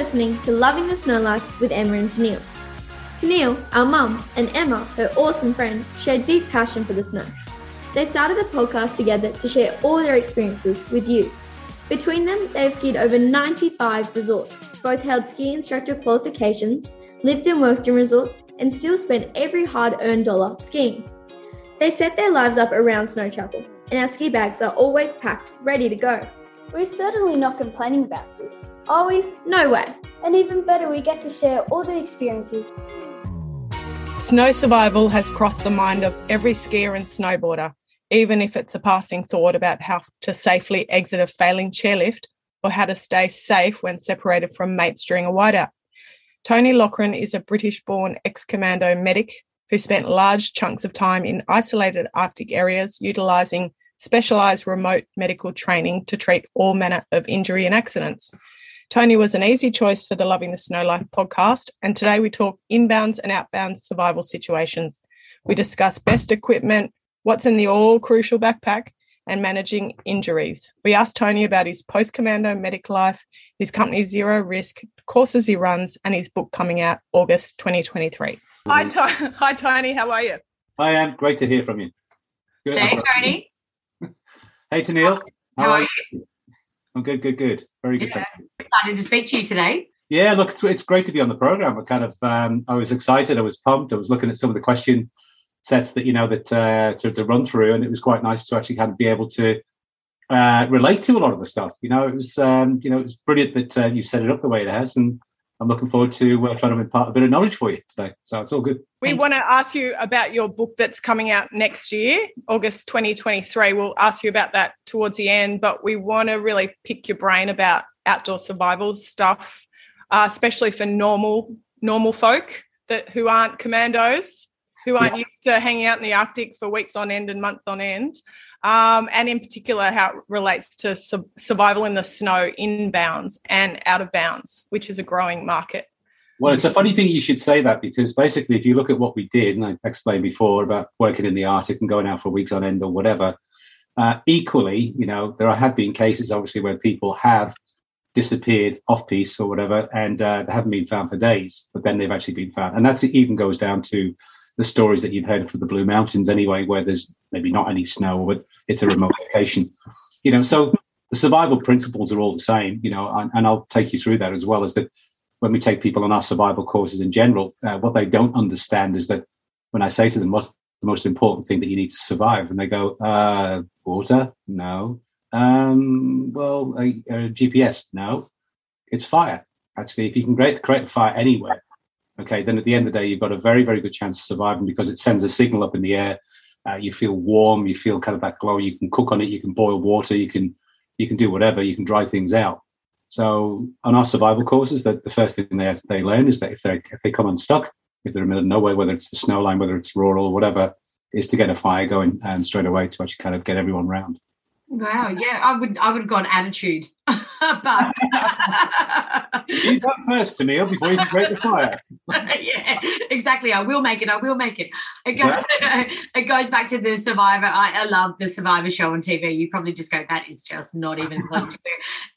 listening to Loving the Snow Life with Emma and Tennille. Tennille, our mum, and Emma, her awesome friend, share deep passion for the snow. They started the podcast together to share all their experiences with you. Between them, they have skied over 95 resorts, both held ski instructor qualifications, lived and worked in resorts, and still spent every hard earned dollar skiing. They set their lives up around Snow Chapel, and our ski bags are always packed, ready to go. We're certainly not complaining about this, are we? No way. And even better, we get to share all the experiences. Snow survival has crossed the mind of every skier and snowboarder, even if it's a passing thought about how to safely exit a failing chairlift or how to stay safe when separated from mates during a whiteout. Tony Loughran is a British born ex commando medic who spent large chunks of time in isolated Arctic areas utilising specialised remote medical training to treat all manner of injury and accidents. Tony was an easy choice for the Loving the Snow Life podcast, and today we talk inbounds and outbound survival situations. We discuss best equipment, what's in the all crucial backpack, and managing injuries. We asked Tony about his post commando medic life, his company Zero Risk, courses he runs, and his book coming out August 2023. Hi, to- Hi Tony. How are you? Hi, Anne. Great to hear from you. Good. Hey, Tony. Hey, Tennille. How, How are you? you? I'm good, good, good. Very good. Yeah. Excited to speak to you today. Yeah, look, it's, it's great to be on the program. I kind of, um, I was excited. I was pumped. I was looking at some of the question sets that you know that uh, to, to run through, and it was quite nice to actually kind of be able to uh, relate to a lot of the stuff. You know, it was, um, you know, it was brilliant that uh, you set it up the way it has, and I'm looking forward to uh, trying to impart a bit of knowledge for you today. So it's all good. We want to ask you about your book that's coming out next year, August 2023. We'll ask you about that towards the end, but we want to really pick your brain about outdoor survival stuff, uh, especially for normal normal folk that who aren't commandos, who aren't yeah. used to hanging out in the Arctic for weeks on end and months on end um, and in particular how it relates to su- survival in the snow inbounds and out of bounds, which is a growing market. Well, it's a funny thing you should say that because basically, if you look at what we did, and I explained before about working in the Arctic and going out for weeks on end or whatever, uh, equally, you know, there have been cases obviously where people have disappeared off piste or whatever and uh, they haven't been found for days, but then they've actually been found. And that even goes down to the stories that you've heard for the Blue Mountains anyway, where there's maybe not any snow, but it's a remote location. You know, so the survival principles are all the same. You know, and, and I'll take you through that as well. As that when we take people on our survival courses in general, uh, what they don't understand is that when I say to them, "What's the most important thing that you need to survive?" and they go, uh, "Water, no." Um, well, a, a GPS, no. It's fire. Actually, if you can create, create a fire anywhere, okay, then at the end of the day, you've got a very, very good chance of surviving because it sends a signal up in the air. Uh, you feel warm, you feel kind of that glow. You can cook on it, you can boil water, you can you can do whatever, you can dry things out. So on our survival courses, that the first thing they they learn is that if they if they come unstuck, if they're in the middle of nowhere, whether it's the snow line, whether it's rural or whatever, is to get a fire going and um, straight away to actually kind of get everyone round. Wow, yeah, I would I would have gone attitude. but you go first, Tennille, before you can break the fire. yeah, exactly. I will make it. I will make it. It, go, it goes back to the Survivor. I, I, love the Survivor show on TV. You probably just go, that is just not even close to,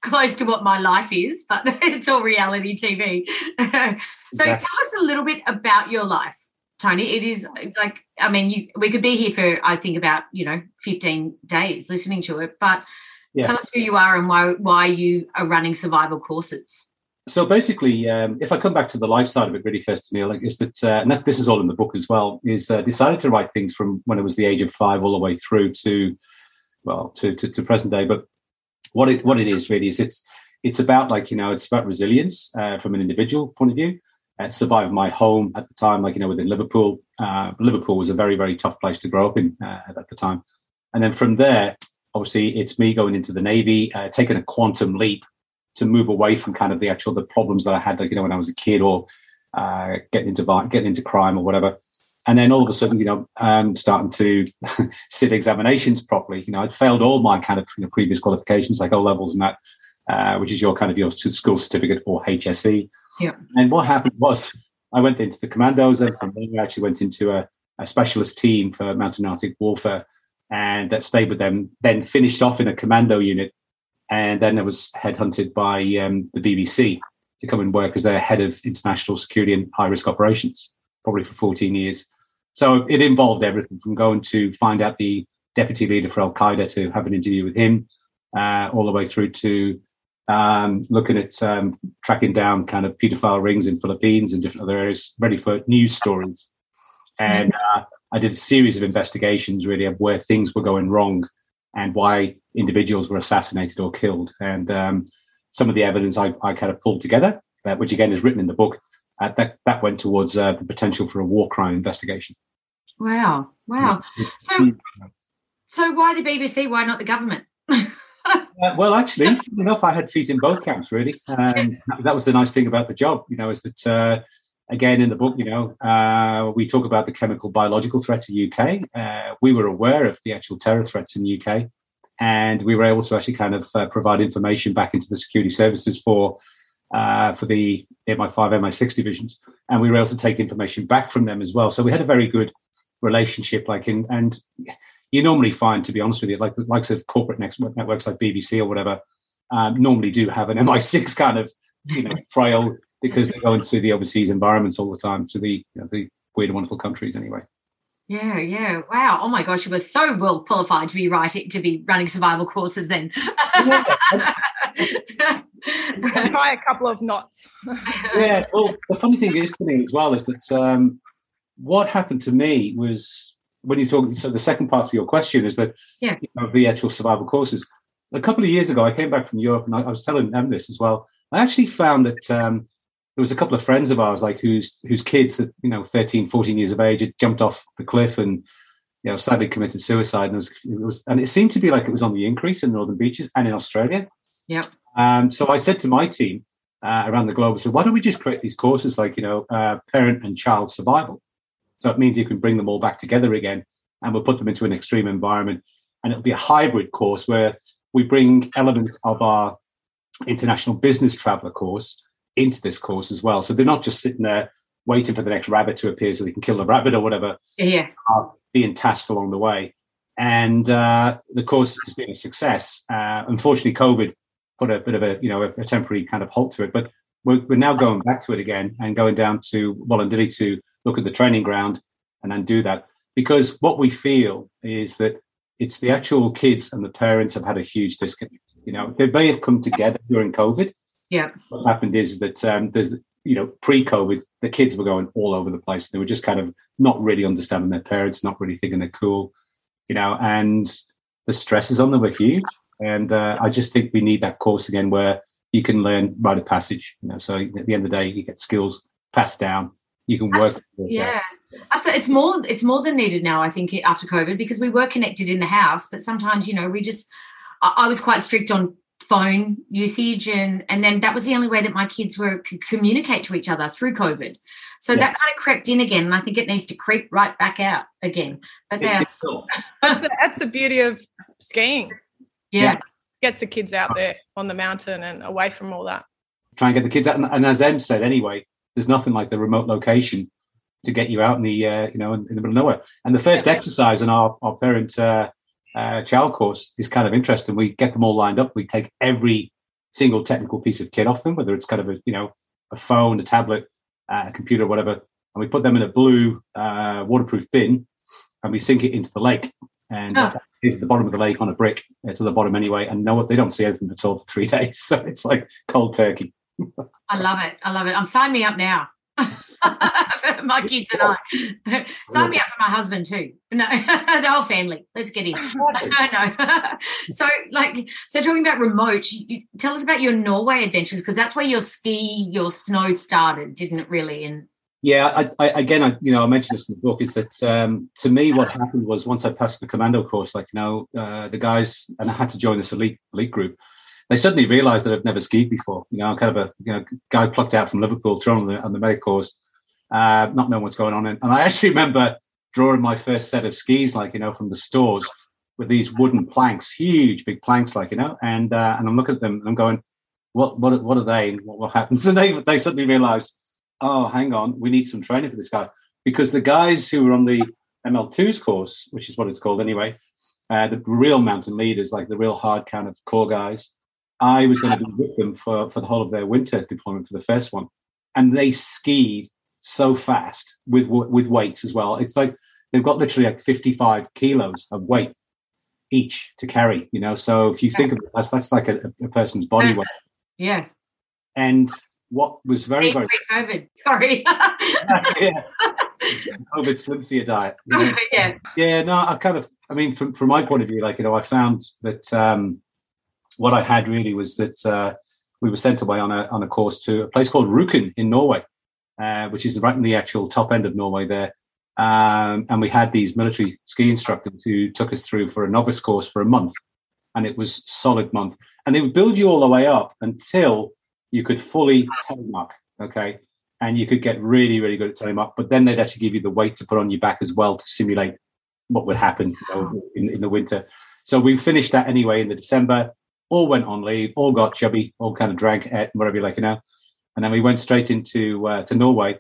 close to what my life is, but it's all reality TV. so exactly. tell us a little bit about your life. Tony. It is like I mean, you we could be here for I think about you know fifteen days listening to it, but yeah. tell us who you are and why why you are running survival courses. So basically, um, if I come back to the life side of it really first, Neil, is that, uh, and that, this is all in the book as well, is uh, decided to write things from when I was the age of five all the way through to, well, to, to, to present day. But what it what it is really is it's it's about like you know it's about resilience uh, from an individual point of view uh, survived my home at the time, like you know, within Liverpool. Uh, Liverpool was a very, very tough place to grow up in uh, at the time. And then from there, obviously, it's me going into the Navy, uh, taking a quantum leap to move away from kind of the actual the problems that I had, like you know, when I was a kid, or uh, getting into getting into crime or whatever. And then all of a sudden, you know, um, starting to sit examinations properly. You know, I'd failed all my kind of you know, previous qualifications, like O levels and that, uh, which is your kind of your school certificate or HSC. Yeah. And what happened was I went into the commandos and from there I actually went into a, a specialist team for mountain Arctic warfare and that stayed with them, then finished off in a commando unit. And then I was headhunted by um, the BBC to come and work as their head of international security and high risk operations, probably for 14 years. So it involved everything from going to find out the deputy leader for Al Qaeda to have an interview with him, uh, all the way through to um, looking at um, tracking down kind of pedophile rings in Philippines and different other areas, ready for news stories. And uh, I did a series of investigations really of where things were going wrong and why individuals were assassinated or killed. And um, some of the evidence I, I, kind of pulled together, uh, which again is written in the book, uh, that that went towards uh, the potential for a war crime investigation. Wow! Wow! So, so why the BBC? Why not the government? Uh, well, actually, enough, I had feet in both camps. Really, um, that was the nice thing about the job. You know, is that uh, again in the book, you know, uh, we talk about the chemical biological threat to UK. Uh, we were aware of the actual terror threats in UK, and we were able to actually kind of uh, provide information back into the security services for. Uh, for the MI5, MI6 divisions, and we were able to take information back from them as well. So we had a very good relationship, like in, and you normally find, to be honest with you, like the likes of corporate networks like BBC or whatever, um, normally do have an MI6 kind of you know trail because they go into the overseas environments all the time to the you know, the weird and wonderful countries anyway. Yeah, yeah. Wow. Oh my gosh, you were so well qualified to be writing to be running survival courses then. Try a couple of knots. yeah. Well, the funny thing is to me as well is that um, what happened to me was when you talk, so the second part of your question is that yeah. you know, the actual survival courses. A couple of years ago, I came back from Europe, and I, I was telling them this as well. I actually found that um, there was a couple of friends of ours, like whose whose kids, at, you know, 13, 14 years of age, had jumped off the cliff and you know sadly committed suicide. And it was, it was, and it seemed to be like it was on the increase in northern beaches and in Australia. Yeah. Um, so I said to my team uh, around the globe, I said, why don't we just create these courses like you know, uh, parent and child survival? So it means you can bring them all back together again and we'll put them into an extreme environment. And it'll be a hybrid course where we bring elements of our international business traveler course into this course as well. So they're not just sitting there waiting for the next rabbit to appear so they can kill the rabbit or whatever. Yeah. Uh, being tasked along the way. And uh, the course has been a success. Uh, unfortunately, COVID put a bit of a, you know, a, a temporary kind of halt to it, but we're, we're, now going back to it again and going down to Wollondilly to look at the training ground and then do that. Because what we feel is that it's the actual kids and the parents have had a huge disconnect. You know, they may have come together during COVID. Yeah. What's happened is that um, there's, you know, pre-COVID, the kids were going all over the place. They were just kind of not really understanding their parents, not really thinking they're cool, you know, and the stresses on them were huge. And uh, I just think we need that course again where you can learn rite of passage. You know, so at the end of the day, you get skills passed down you can work. yeah, it's more it's more than needed now. I think after COVID because we were connected in the house, but sometimes you know we just. I, I was quite strict on phone usage and and then that was the only way that my kids were could communicate to each other through covid so yes. that kind of crept in again and i think it needs to creep right back out again but that's that's, that's the beauty of skiing yeah. yeah. gets the kids out there on the mountain and away from all that try and get the kids out and, and as em said anyway there's nothing like the remote location to get you out in the uh, you know in, in, the middle of nowhere. And the first yeah. exercise in our our parent uh, uh, child course is kind of interesting. We get them all lined up. We take every single technical piece of kit off them, whether it's kind of a you know a phone, a tablet, uh, a computer, whatever, and we put them in a blue uh, waterproof bin, and we sink it into the lake. And oh. it's the bottom of the lake on a brick to the bottom anyway. And no, they don't see anything at all for three days. So it's like cold turkey. I love it. I love it. I'm signing me up now. for my kids and I. Sign me up for my husband too. No, the whole family. Let's get in. no. so, like, so talking about remote, you, tell us about your Norway adventures because that's where your ski, your snow started, didn't it? Really, and yeah, I, I, again, I, you know, I mentioned this in the book. Is that um, to me, what happened was once I passed the commando course, like you know, uh, the guys, and I had to join this elite elite group they suddenly realised that I've never skied before. You know, I'm kind of a you know, guy plucked out from Liverpool, thrown on the, on the medic course, uh, not knowing what's going on. And, and I actually remember drawing my first set of skis, like you know, from the stores with these wooden planks, huge big planks, like you know. And uh, and I'm looking at them and I'm going, what what what are they? What, what happens? And they they suddenly realised, oh, hang on, we need some training for this guy because the guys who were on the ML2's course, which is what it's called anyway, uh, the real mountain leaders, like the real hard kind of core guys, I was going to be with them for, for the whole of their winter deployment for the first one. And they skied so fast with with weights as well. It's like they've got literally like 55 kilos of weight each to carry, you know. So if you think of it, that's, that's like a, a person's body weight. Yeah. And what was very, very. COVID, sorry. yeah. COVID slim diet. You know? yeah. Yeah, no, I kind of, I mean, from, from my point of view, like, you know, I found that um, what I had really was that uh, we were sent away on a, on a course to a place called Rjukan in Norway, uh, which is right in the actual top end of Norway there. Um, and we had these military ski instructors who took us through for a novice course for a month. And it was solid month. And they would build you all the way up until you could fully telemark. Okay. And you could get really, really good at telemark. But then they'd actually give you the weight to put on your back as well to simulate what would happen you know, in, in the winter. So we finished that anyway in the December, all went on leave, all got chubby, all kind of drank, at whatever you like, you know. And then we went straight into uh, to Norway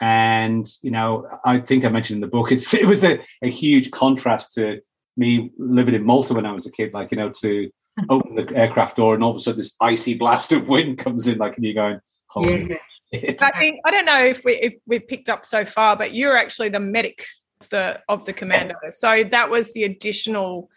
and you know, I think I mentioned in the book, it's it was a, a huge contrast to me living in Malta when I was a kid. Like you know, to open the aircraft door and all of a sudden this icy blast of wind comes in, like and you're going, yeah. I think I don't know if we if we picked up so far, but you're actually the medic of the of the commando. So that was the additional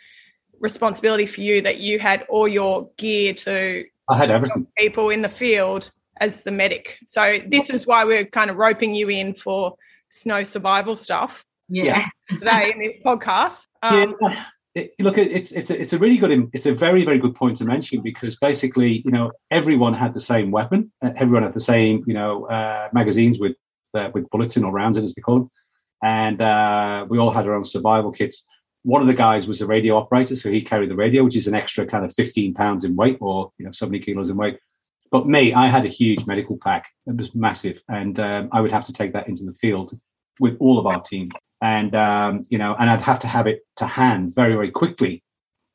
responsibility for you that you had all your gear to I had everything. People in the field as the medic. So this is why we're kind of roping you in for snow survival stuff. Yeah. Today in this podcast. Um, yeah. It, look, it's it's a, it's a really good it's a very very good point to mention because basically you know everyone had the same weapon, uh, everyone had the same you know uh, magazines with uh, with bullets in or rounds in as they call them, and uh, we all had our own survival kits. One of the guys was a radio operator, so he carried the radio, which is an extra kind of fifteen pounds in weight or you know so many kilos in weight. But me, I had a huge medical pack. It was massive, and um, I would have to take that into the field with all of our team, and um, you know, and I'd have to have it to hand very, very quickly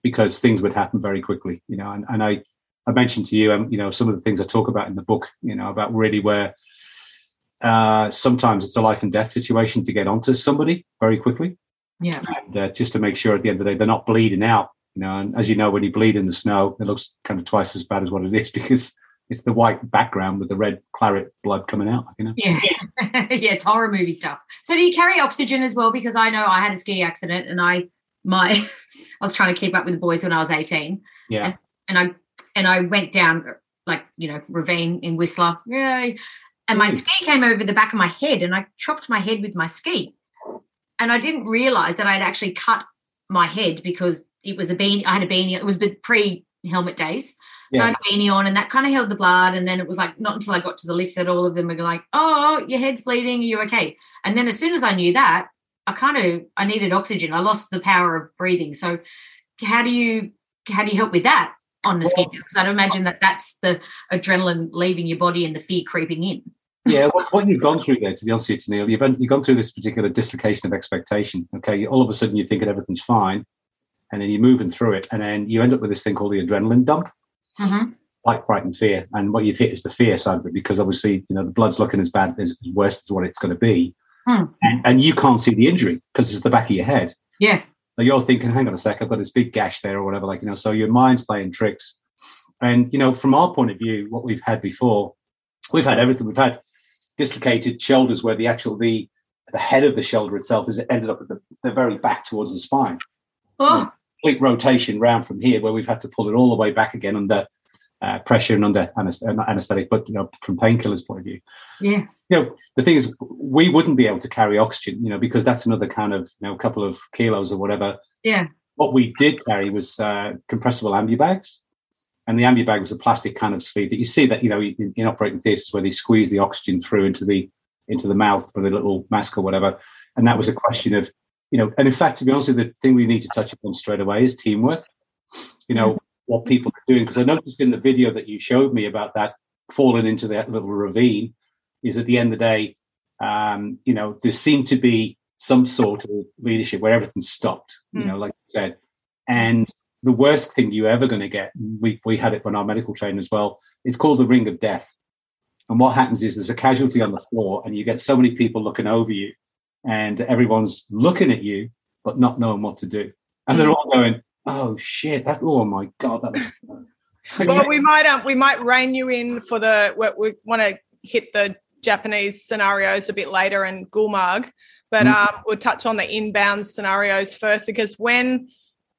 because things would happen very quickly, you know. And, and I, I mentioned to you, um, you know, some of the things I talk about in the book, you know, about really where uh, sometimes it's a life and death situation to get onto somebody very quickly. Yeah. And uh, just to make sure at the end of the day they're not bleeding out. You know, and as you know, when you bleed in the snow, it looks kind of twice as bad as what it is because it's the white background with the red claret blood coming out. You know. Yeah, yeah, it's horror movie stuff. So do you carry oxygen as well? Because I know I had a ski accident and I my I was trying to keep up with the boys when I was eighteen. Yeah. And, and I and I went down like you know ravine in Whistler. Yay. And my ski came over the back of my head and I chopped my head with my ski. And I didn't realize that I'd actually cut my head because it was a beanie. I had a beanie. It was the pre helmet days. So I had a beanie on, and that kind of held the blood. And then it was like not until I got to the lift that all of them were like, "Oh, your head's bleeding. Are you okay?" And then as soon as I knew that, I kind of I needed oxygen. I lost the power of breathing. So how do you how do you help with that on the well, skin? Because I'd imagine that that's the adrenaline leaving your body and the fear creeping in. Yeah, what, what, you've gone through there, to be honest with you, Neil, you've, been, you've gone through this particular dislocation of expectation. Okay, all of a sudden you're thinking everything's fine, and then you're moving through it, and then you end up with this thing called the adrenaline dump mm-hmm. like fright and fear. And what you've hit is the fear side of it because obviously, you know, the blood's looking as bad as, as worse as what it's going to be. Hmm. And, and, you can't see the injury because it's the back of your head. Yeah. So you're thinking, hang on a sec, I've got this big gash there or whatever, like, you know, so your mind's playing tricks. And, you know, from our point of view, what we've had before, we've had everything. We've had dislocated shoulders where the actual, the, the head of the shoulder itself is ended up at the, the very back towards the spine. Oh complete rotation round from here, where we've had to pull it all the way back again under uh, pressure and under anesthetic, but you know, from painkillers point of view. Yeah. You know, the thing is, we wouldn't be able to carry oxygen, you know, because that's another kind of, you know, a couple of kilos or whatever. Yeah. What we did carry was uh, compressible ambubags. And the ambubag was a plastic kind of sleeve that you see that, you know, in, in operating theatres where they squeeze the oxygen through into the into the mouth with a little mask or whatever. And that was a question of you know, and in fact, to be honest, the thing we need to touch upon straight away is teamwork. You know, mm-hmm. what people are doing. Because I noticed in the video that you showed me about that falling into that little ravine is at the end of the day, um, you know, there seemed to be some sort of leadership where everything stopped, you mm. know, like you said. And the worst thing you're ever going to get, we, we had it on our medical train as well, it's called the ring of death. And what happens is there's a casualty on the floor and you get so many people looking over you and everyone's looking at you but not knowing what to do, and they're all going, "Oh shit! That oh my god! That looks." well, we might um, we might rein you in for the we, we want to hit the Japanese scenarios a bit later and Gulmarg, but mm. um, we'll touch on the inbound scenarios first because when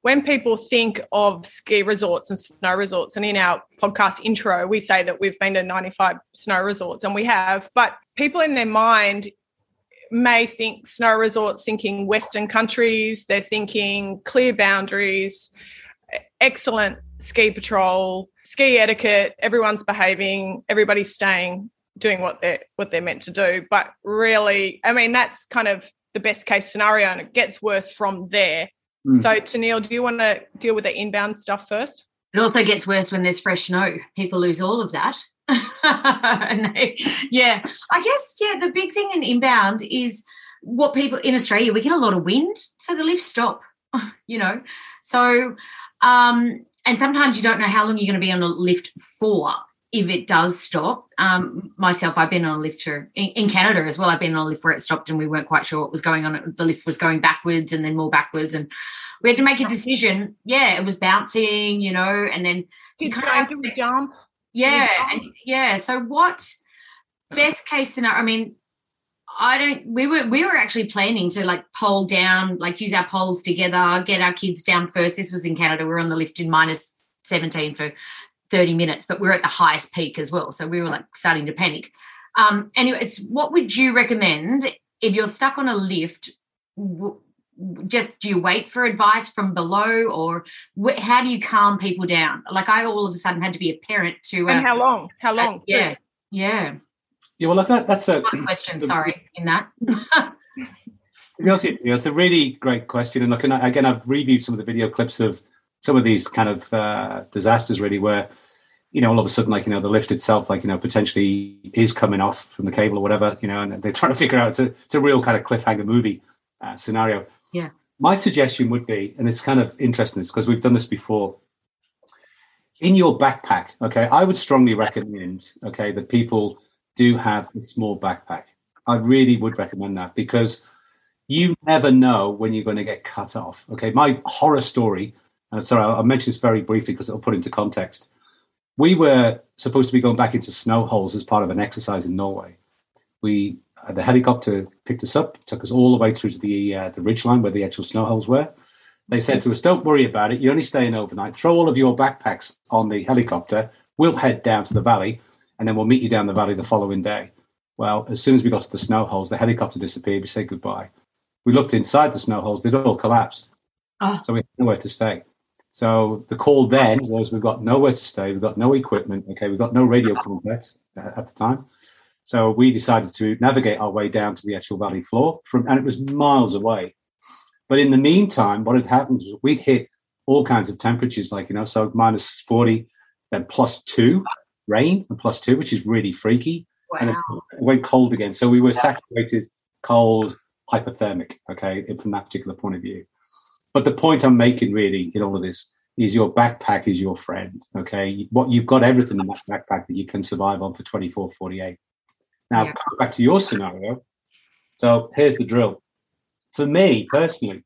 when people think of ski resorts and snow resorts, and in our podcast intro, we say that we've been to 95 snow resorts, and we have, but people in their mind may think snow resorts thinking Western countries, they're thinking clear boundaries, excellent ski patrol, ski etiquette, everyone's behaving, everybody's staying, doing what they're what they're meant to do. But really, I mean, that's kind of the best case scenario and it gets worse from there. Mm. So Tennille, do you want to deal with the inbound stuff first? It also gets worse when there's fresh snow. People lose all of that. and they, yeah, I guess, yeah, the big thing in inbound is what people in Australia, we get a lot of wind, so the lifts stop, you know. So, um, and sometimes you don't know how long you're going to be on a lift for if it does stop. Um, myself, I've been on a lift for in, in, Canada as well. I've been on a lift where it stopped and we weren't quite sure what was going on. The lift was going backwards and then more backwards, and we had to make a decision. Yeah, it was bouncing, you know, and then you kind of jump. Yeah, and yeah. So what best case scenario? I mean, I don't. We were we were actually planning to like pole down, like use our poles together, get our kids down first. This was in Canada. We are on the lift in minus seventeen for 30 minutes, but we're at the highest peak as well. So we were like starting to panic. Um, anyways, what would you recommend if you're stuck on a lift? W- just do you wait for advice from below or wh- how do you calm people down? Like I all of a sudden had to be a parent to. Uh, and how long? How long? Uh, yeah. Yeah. Yeah. Well, like that, that's a One question. sorry, in that. it's a really great question. And look, and again, I've reviewed some of the video clips of some of these kind of uh, disasters really where you know all of a sudden like you know the lift itself like you know potentially is coming off from the cable or whatever you know and they're trying to figure out it's a, it's a real kind of cliffhanger movie uh, scenario. Yeah. My suggestion would be and it's kind of interesting because we've done this before. In your backpack okay i would strongly recommend okay that people do have a small backpack. I really would recommend that because you never know when you're going to get cut off okay? My horror story uh, sorry, I'll, I'll mention this very briefly because it'll put into context. We were supposed to be going back into snow holes as part of an exercise in Norway. We uh, the helicopter picked us up, took us all the way through to the uh, the ridge line where the actual snow holes were. They said to us, "Don't worry about it. You're only staying overnight. Throw all of your backpacks on the helicopter. We'll head down to the valley, and then we'll meet you down the valley the following day." Well, as soon as we got to the snow holes, the helicopter disappeared. We said goodbye. We looked inside the snow holes; they'd all collapsed. Oh. So we had nowhere to stay. So the call then was we've got nowhere to stay, we've got no equipment, okay, we've got no radio contact at the time. So we decided to navigate our way down to the actual valley floor from, and it was miles away. But in the meantime, what had happened was we'd hit all kinds of temperatures, like, you know, so minus 40, then plus two rain and plus two, which is really freaky. Wow. And it went cold again. So we were saturated, cold, hypothermic, okay, from that particular point of view. But the point I'm making really in all of this is your backpack is your friend. Okay. What you've got everything in that backpack that you can survive on for 24, 48. Now, yeah. back to your scenario. So here's the drill. For me personally,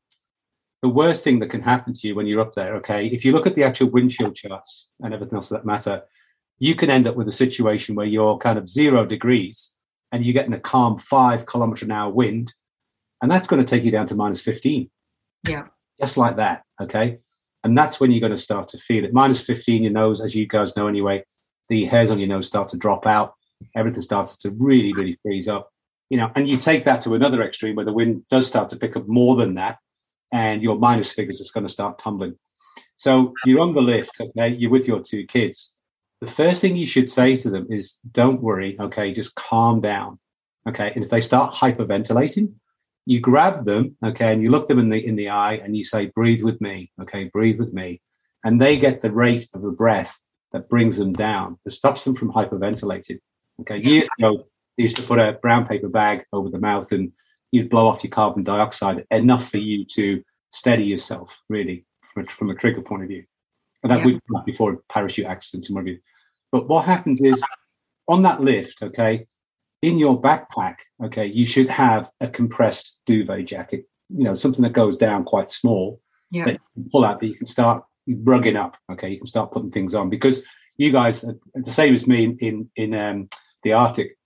the worst thing that can happen to you when you're up there, okay, if you look at the actual wind chill charts and everything else that matter, you can end up with a situation where you're kind of zero degrees and you're getting a calm five kilometer an hour wind, and that's going to take you down to minus 15. Yeah just like that. Okay. And that's when you're going to start to feel it. Minus 15, your nose, as you guys know anyway, the hairs on your nose start to drop out. Everything starts to really, really freeze up. You know, and you take that to another extreme where the wind does start to pick up more than that, and your minus figures is going to start tumbling. So you're on the lift, okay, you're with your two kids. The first thing you should say to them is, don't worry, okay, just calm down. Okay. And if they start hyperventilating, you grab them, okay, and you look them in the in the eye and you say, breathe with me, okay, breathe with me. And they get the rate of the breath that brings them down, that stops them from hyperventilating. Okay. Years ago, they used to put a brown paper bag over the mouth and you'd blow off your carbon dioxide enough for you to steady yourself, really, from a, from a trigger point of view. And that yeah. would before parachute accidents and what have you. But what happens is on that lift, okay, in your backpack, okay, you should have a compressed duvet jacket, you know, something that goes down quite small. Yeah. pull out that you can start rugging up. Okay, you can start putting things on because you guys, uh, the same as me in in, in um, the Arctic,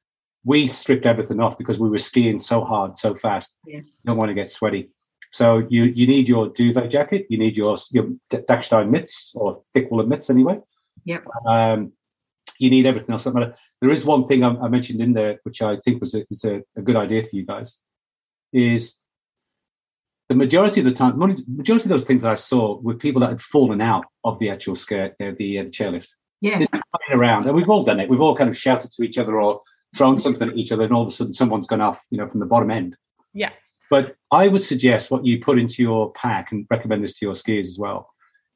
we stripped everything off because we were skiing so hard, so fast. Yeah. Don't want to get sweaty. So you you need your duvet jacket, you need your your Dachstein mitts or thick woolen mitts anyway. Yep. Um, you need everything else. There is one thing I, I mentioned in there, which I think was a, was a, a good idea for you guys, is the majority of the time, majority of those things that I saw were people that had fallen out of the actual scare, uh, the, uh, the chairlift. Yeah. Around, and we've all done it. We've all kind of shouted to each other or thrown something at each other, and all of a sudden someone's gone off, you know, from the bottom end. Yeah. But I would suggest what you put into your pack and recommend this to your skiers as well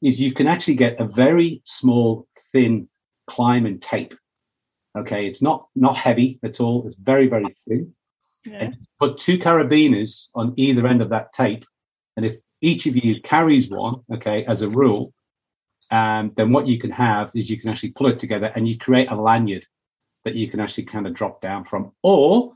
is you can actually get a very small, thin climbing tape. Okay, it's not not heavy at all. It's very very thin. Yeah. And put two carabiners on either end of that tape, and if each of you carries one, okay, as a rule, um, then what you can have is you can actually pull it together and you create a lanyard that you can actually kind of drop down from. Or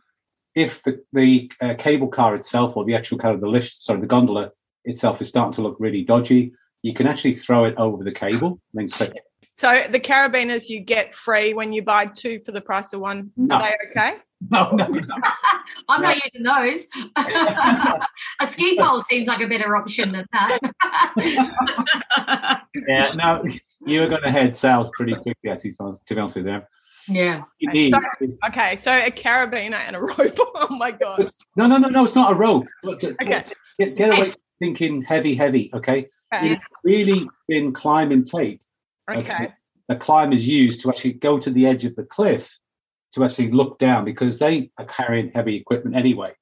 if the, the uh, cable car itself or the actual kind of the lift, sorry, the gondola itself is starting to look really dodgy, you can actually throw it over the cable and then click. So the carabiners you get free when you buy two for the price of one. No. Are they okay? No, no, no. I'm not using those. a ski pole seems like a better option than that. Yeah, no, you were going to head south pretty quickly, actually, to be honest with you. yeah. You need- Okay, so a carabiner and a rope. Oh my god. no, no, no, no, it's not a rope. Look, get, Okay. get, get away from thinking heavy, heavy, okay? You Okay. need really thin climbing tape Okay. that climbers use to actually go to the edge of the cliff to actually look down because they are carrying heavy equipment anyway.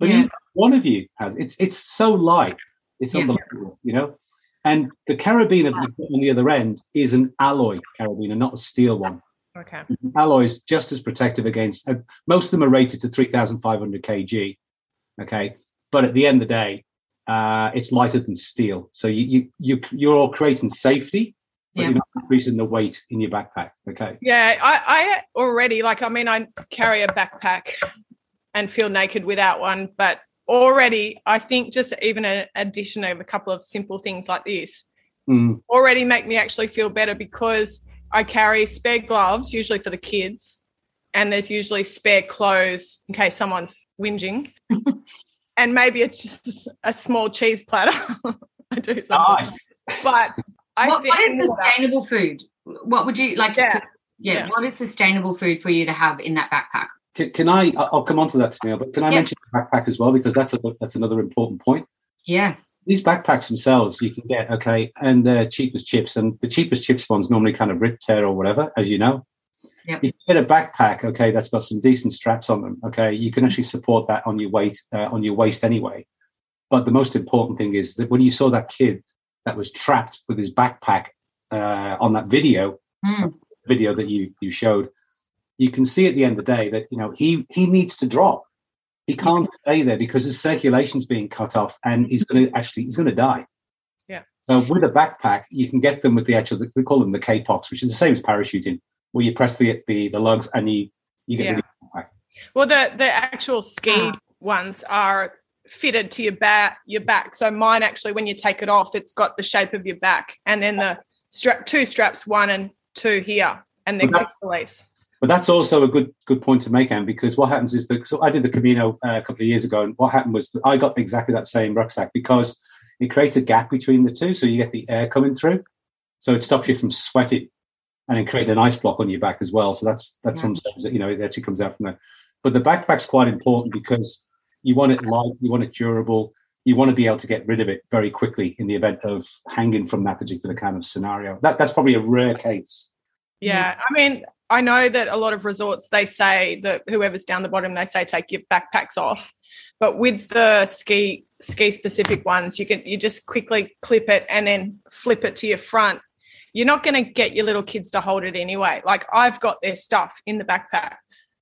But Yeah. one of you has it's it's so light, it's Yeah. unbelievable, you know. And the carabiner on the other end is an alloy carabiner, not a steel one. Okay. Alloy is just as protective against. Uh, most of them are rated to three thousand five hundred kg. Okay, but at the end of the day, uh, it's lighter than steel. So you you you you're all creating safety, but Yeah. you're not increasing the weight in your backpack. Okay. Yeah, I, I already like. I mean, I carry a backpack and feel naked without one, but already I think just even an addition of a couple of simple things like this Mm, already make me actually feel better because I carry spare gloves, usually for the kids, and there's usually spare clothes in case someone's whinging, and maybe it's just a small cheese platter. I do sometimes, nice. but what, think what is sustainable food? What would you like? Yeah. yeah. Yeah. What is sustainable food for you to have in that backpack? Can, can I? I- I'll come on to that, Neil. But can I Yeah. mention the backpack as well because that's a, that's another important point. Yeah. These backpacks themselves, you can get okay, and they're cheap as chips, and the cheapest chips ones normally kind of rip tear or whatever, as you know. Yep. If you get a backpack, okay, that's got some decent straps on them, okay, you can actually support that on your weight uh, on your waist anyway. But the most important thing is that when you saw that kid that was trapped with his backpack uh, on that video, Mm. video that you you showed, you can see at the end of the day that you know he he needs to drop. He can't stay there because his circulation's being cut off, and he's going to actually he's going to die. Yeah. So with a backpack, you can get them with the actual we call them the K-pox, which is the same as parachuting, where you press the the, the lugs and you you get Yeah. the backpack. Well, the the actual ski Ah. ones are fitted to your back. Your back. So mine actually, when you take it off, it's got the shape of your back, and then the strap, two straps, one and two here, and then quick release. But that's also a good good point to make, Anne, because what happens is that so I did the Camino uh, a couple of years ago, and what happened was that I got exactly that same rucksack because it creates a gap between the two, so you get the air coming through, so it stops you from sweating, and then creating an ice block on your back as well. So that's that's one sense that you know it actually comes out from there. But the backpack's quite important because you want it light, you want it durable, you want to be able to get rid of it very quickly in the event of hanging from that particular kind of scenario. That that's probably a rare case. Yeah, mm. I mean, I know that a lot of resorts they say that whoever's down the bottom, they say take your backpacks off. But with the ski ski specific ones, you can you just quickly clip it and then flip it to your front. You're not going to get your little kids to hold it anyway. Like I've got their stuff in the backpack.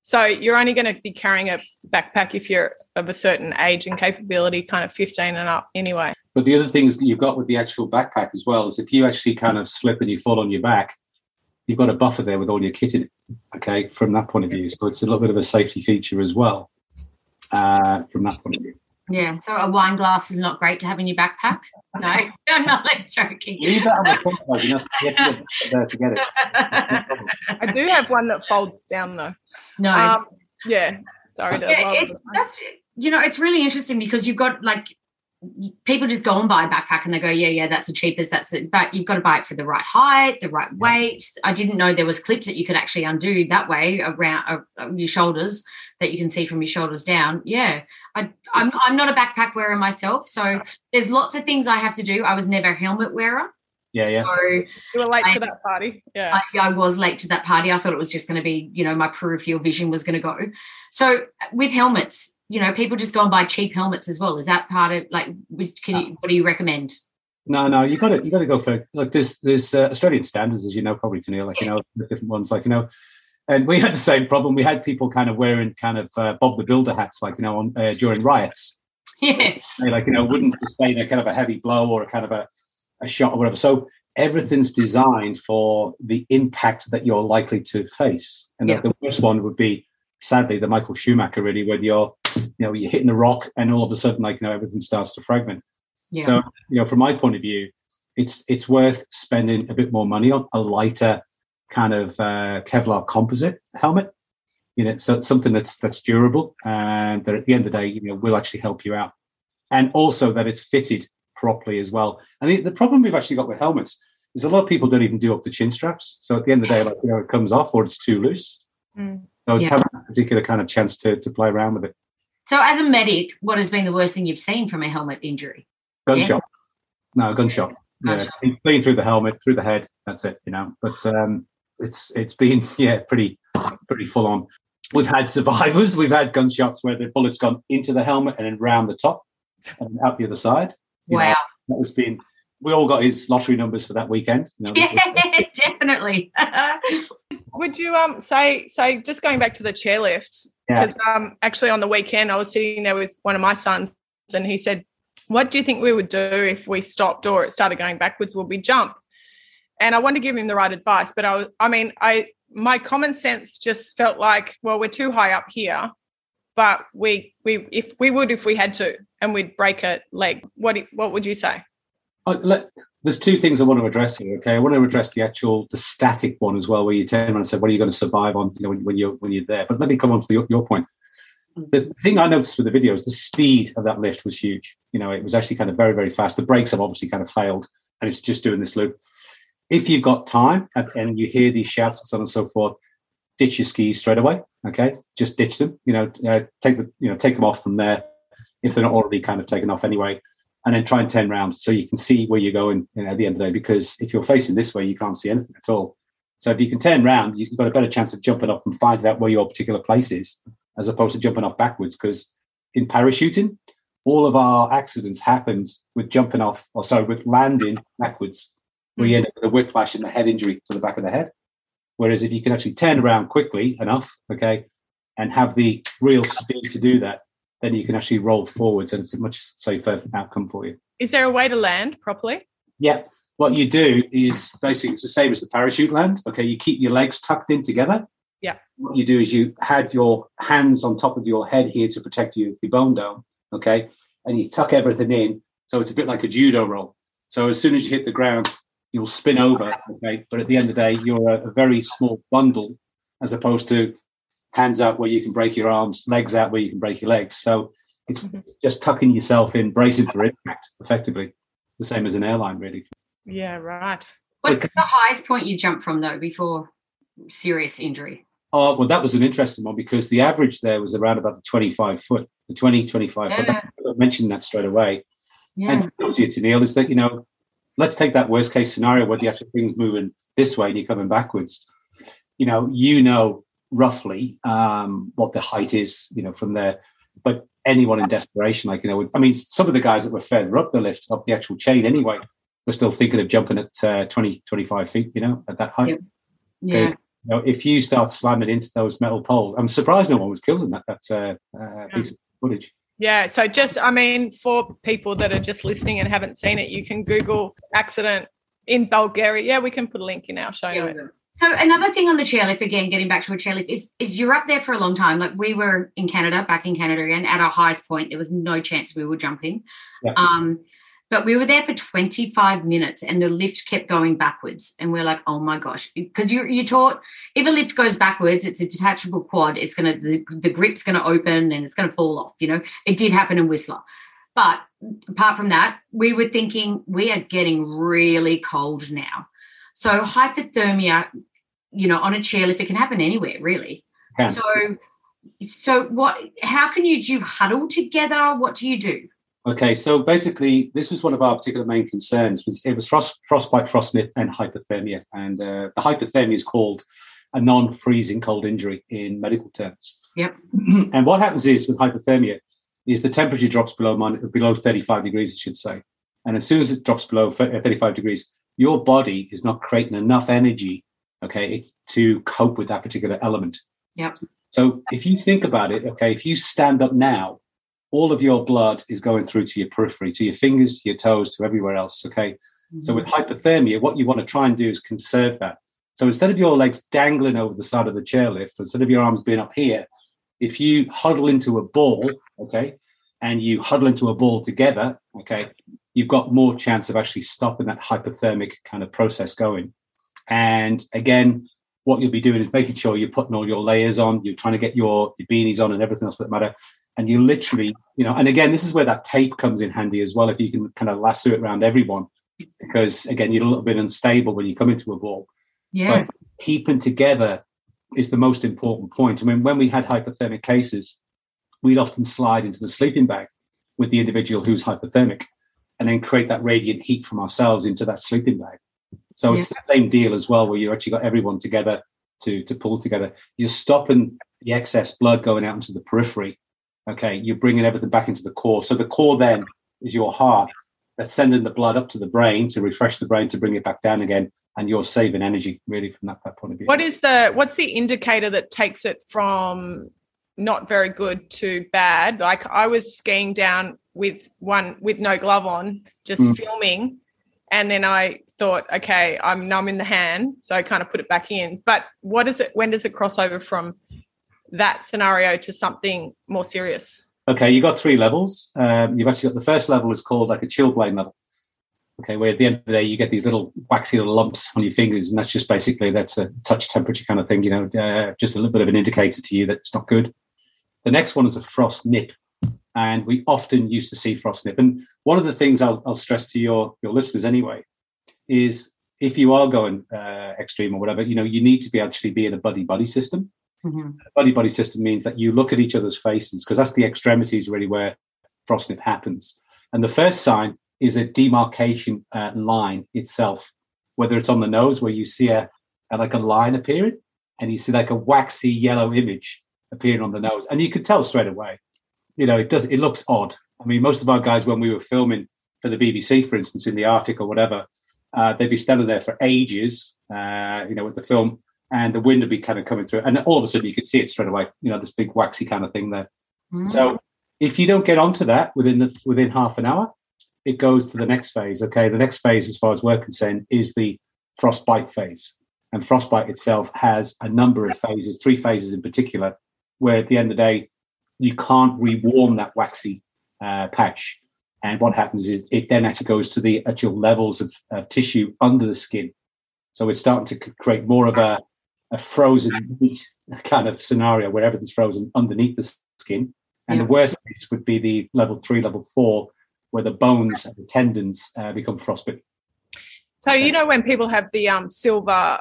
So you're only going to be carrying a backpack if you're of a certain age and capability, kind of 15 and up anyway. But the other things you've got with the actual backpack as well is if you actually kind of slip and you fall on your back, you've got a buffer there with all your kit in. Okay, from that point of view, so it's a little bit of a safety feature as well. Uh, from that point of view. Yeah. So a wine glass is not great to have in your backpack. No, I'm not like joking. Leave that on the top, like, you know, you have to get there to it. I do have one that folds down though. no. Um, yeah. Sorry to yeah, roll it's, that's you know it's really interesting because you've got like people just go and buy a backpack and they go yeah yeah that's the cheapest that's it. But you've got to buy it for the right height the right weight. I didn't know there was clips that you could actually undo that way around uh, your shoulders that you can see from your shoulders down. Yeah. I, I'm, I'm not a backpack wearer myself so there's lots of things i have to do. I was never a helmet wearer Yeah, yeah. so You were late I- to that party. Yeah. I, I was late to that party. I thought it was just going to be, you know, my peripheral vision was going to go. So with helmets, you know, people just go and buy cheap helmets as well. Is that part of like? Which can you? What do you recommend? No, no, you got to you got to go for like there's there's uh, Australian standards, as you know, probably to Neil, like you know, the different ones, like you know, and we had the same problem. We had people kind of wearing kind of uh, Bob the Builder hats, like you know, on, uh, during riots. Yeah, They like you know wouldn't sustain a kind of a heavy blow or a kind of a, a shot or whatever. So everything's designed for the impact that you're likely to face. And Yeah. the, the worst one would be, sadly, the Michael Schumacher really, when you're you know you're hitting the rock and all of a sudden like you know everything starts to fragment. yeah, So, you know, from my point of view, it's it's worth spending a bit more money on a lighter kind of uh, Kevlar composite helmet. You know, so something that's that's durable and that at the end of the day, you know, will actually help you out, and also that it's fitted properly as well. And the, the problem we've actually got with helmets is a lot of people don't even do up the chin straps. So at the end of the day, like you know, it comes off or it's too loose. Mm. So it's Yeah. having a particular kind of chance to to play around with it. So as a medic, what has been the worst thing you've seen from a helmet injury? gunshot. No, gunshot. Yeah, Gunshot. clean through the helmet, through the head. That's it. You know, but um, it's it's been yeah pretty pretty full on. We've had survivors. We've had gunshots where the bullet's gone into the helmet and then round the top and out the other side. You know, Wow. that has been. We all got his lottery numbers for that weekend. You know, Yeah, definitely. Would you um say say just going back to the chairlift? Yeah. Because um actually on the weekend I was sitting there with one of my sons and he said, "What do you think we would do if we stopped or it started going backwards? Would we jump?" And I wanted to give him the right advice, but I was I mean I my common sense just felt like, well, we're too high up here, but we we if we would if we had to and we'd break a leg. What what would you say? Uh, let- there's two things I want to address here. Okay, I want to address the actual, the static one as well, where you turn around and say, "What are you going to survive on?" You know, when, when you're when you're there. But let me come on to your, your point. The thing I noticed with the videos, the speed of that lift was huge. You know, it was actually kind of very very fast. The brakes have obviously kind of failed, and it's just doing this loop. If you've got time and you hear these shouts and so on and so forth, ditch your skis straight away. Okay, just ditch them. You know, uh, take the you know take them off from there if they're not already kind of taken off anyway and then try and turn around so you can see where you're going you know, at the end of the day. Because if you're facing this way, you can't see anything at all. So if you can turn around, you've got a better chance of jumping up and finding out where your particular place is, as opposed to jumping off backwards. Because in parachuting, all of our accidents happened with jumping off, or sorry, with landing backwards, We you end up with a whiplash and a head injury to the back of the head. Whereas if you can actually turn around quickly enough, okay, and have the real speed to do that, then you can actually roll forwards and it's a much safer outcome for you. Is there a way to land properly? Yeah. What you do is basically it's the same as the parachute land. Okay. You keep your legs tucked in together. Yeah. What you do is you had your hands on top of your head here to protect your, your bone dome. Okay. And you tuck everything in. So it's a bit like a judo roll. So as soon as you hit the ground, you'll spin over. Okay. But at the end of the day, you're a, a very small bundle as opposed to hands out where you can break your arms, legs out where you can break your legs. So it's Mhm. just tucking yourself in, bracing for impact effectively. The same as an airline, really. Yeah, right. What's the highest point you jumped from though before serious injury? Oh, well, that was an interesting one because the average there was around about the 25 foot, the 20, 25 foot. I mentioned that straight away. Yeah. And to be honest with you, to Neil, is that, you know, let's take that worst case scenario where the actual thing's moving this way and you're coming backwards. You know, you know roughly um, what the height is, you know, from there. But anyone in desperation, like, you know, I mean, some of the guys that were further up the lift, up the actual chain anyway, were still thinking of jumping at uh, 20, 25 feet, you know, at that height. Yeah. You know, if you start slamming into those metal poles, I'm surprised no one was killed in that, that uh, uh, piece of footage. Yeah. So just, I mean, for people that are just listening and haven't seen it, you can Google accident in Bulgaria. Yeah, we can put a link in our show Yeah, notes. So another thing on the chairlift, again, getting back to a chairlift, is is you're up there for a long time. Like we were in Canada, back in Canada again, at our highest point, there was no chance we were jumping. Yeah. Um, but we were there for 25 minutes and the lift kept going backwards. And we're like, oh my gosh. Because you're, you're taught if a lift goes backwards, it's a detachable quad. It's going to, the, the grip's going to open and it's going to fall off. You know, it did happen in Whistler. But apart from that, we were thinking we are getting really cold now. So hypothermia, you know, on a chairlift, it can happen anywhere, really. Can. So, so what? How can you do you huddle together? What do you do? Okay, so basically, this was one of our particular main concerns. Was it was frost, frostbite, frostnip, and hypothermia, and uh, the hypothermia is called a non-freezing cold injury in medical terms. Yep. and what happens is with hypothermia is the temperature drops below below 35 degrees, I should say, and as soon as it drops below 35 degrees, your body is not creating enough energy, okay, to cope with that particular element. Yep. So if you think about it, okay, if you stand up now all of your blood is going through to your periphery, to your fingers, to your toes, to everywhere else. Okay. Mm-hmm. So with hypothermia, what you want to try and do is conserve that. So instead of your legs dangling over the side of the chairlift, instead of your arms being up here, if you huddle into a ball, okay, and you huddle into a ball together, okay, you've got more chance of actually stopping that hypothermic kind of process going. And again, what you'll be doing is making sure you're putting all your layers on, you're trying to get your, your beanies on and everything else that matter and you literally, you know, and again, this is where that tape comes in handy as well. If you can kind of lasso it around everyone, because again, you're a little bit unstable when you come into a ball. Yeah. But keeping together is the most important point. I mean, when we had hypothermic cases, we'd often slide into the sleeping bag with the individual who's hypothermic and then create that radiant heat from ourselves into that sleeping bag. So yeah. it's the same deal as well, where you actually got everyone together to, to pull together. You're stopping the excess blood going out into the periphery Okay, you're bringing everything back into the core. So the core then is your heart that's sending the blood up to the brain to refresh the brain to bring it back down again, and you're saving energy really from that, that point of view. What is the what's the indicator that takes it from not very good to bad? Like I was skiing down with one with no glove on, just mm. filming, and then I thought, okay, I'm numb in the hand, so I kind of put it back in. But what is it? When does it cross over from that scenario to something more serious? Okay, you got three levels. Um, you've actually got the first level is called like a chilblain level. Okay, where at the end of the day you get these little waxy little lumps on your fingers, and that's just basically that's a touch temperature kind of thing. You know, uh, just a little bit of an indicator to you that it's not good. The next one is a frost nip, and we often used to see frost nip. And one of the things I'll, I'll stress to your your listeners anyway is if you are going uh, extreme or whatever, you know, you need to be actually be in a buddy buddy system. Mm-hmm. Buddy buddy system means that you look at each other's faces because that's the extremities really where frostnip happens. And the first sign is a demarcation uh, line itself, whether it's on the nose where you see a, a, like a line appearing, and you see like a waxy yellow image appearing on the nose, and you can tell straight away. You know, it does. It looks odd. I mean, most of our guys when we were filming for the BBC, for instance, in the Arctic or whatever, uh, they'd be standing there for ages. Uh, you know, with the film and the wind would be kind of coming through, and all of a sudden you could see it straight away. You know, this big waxy kind of thing there. Mm. So if you don't get onto that within the, within half an hour, it goes to the next phase. Okay, the next phase, as far as we're concerned, is the frostbite phase, and frostbite itself has a number of phases, three phases in particular, where at the end of the day you can't rewarm that waxy uh, patch. And what happens is it then actually goes to the actual levels of, of tissue under the skin. So it's starting to create more of a a frozen meat kind of scenario where everything's frozen underneath the skin. And yeah. the worst case would be the level three, level four, where the bones and the tendons uh, become frostbitten. So you know when people have the um, silver,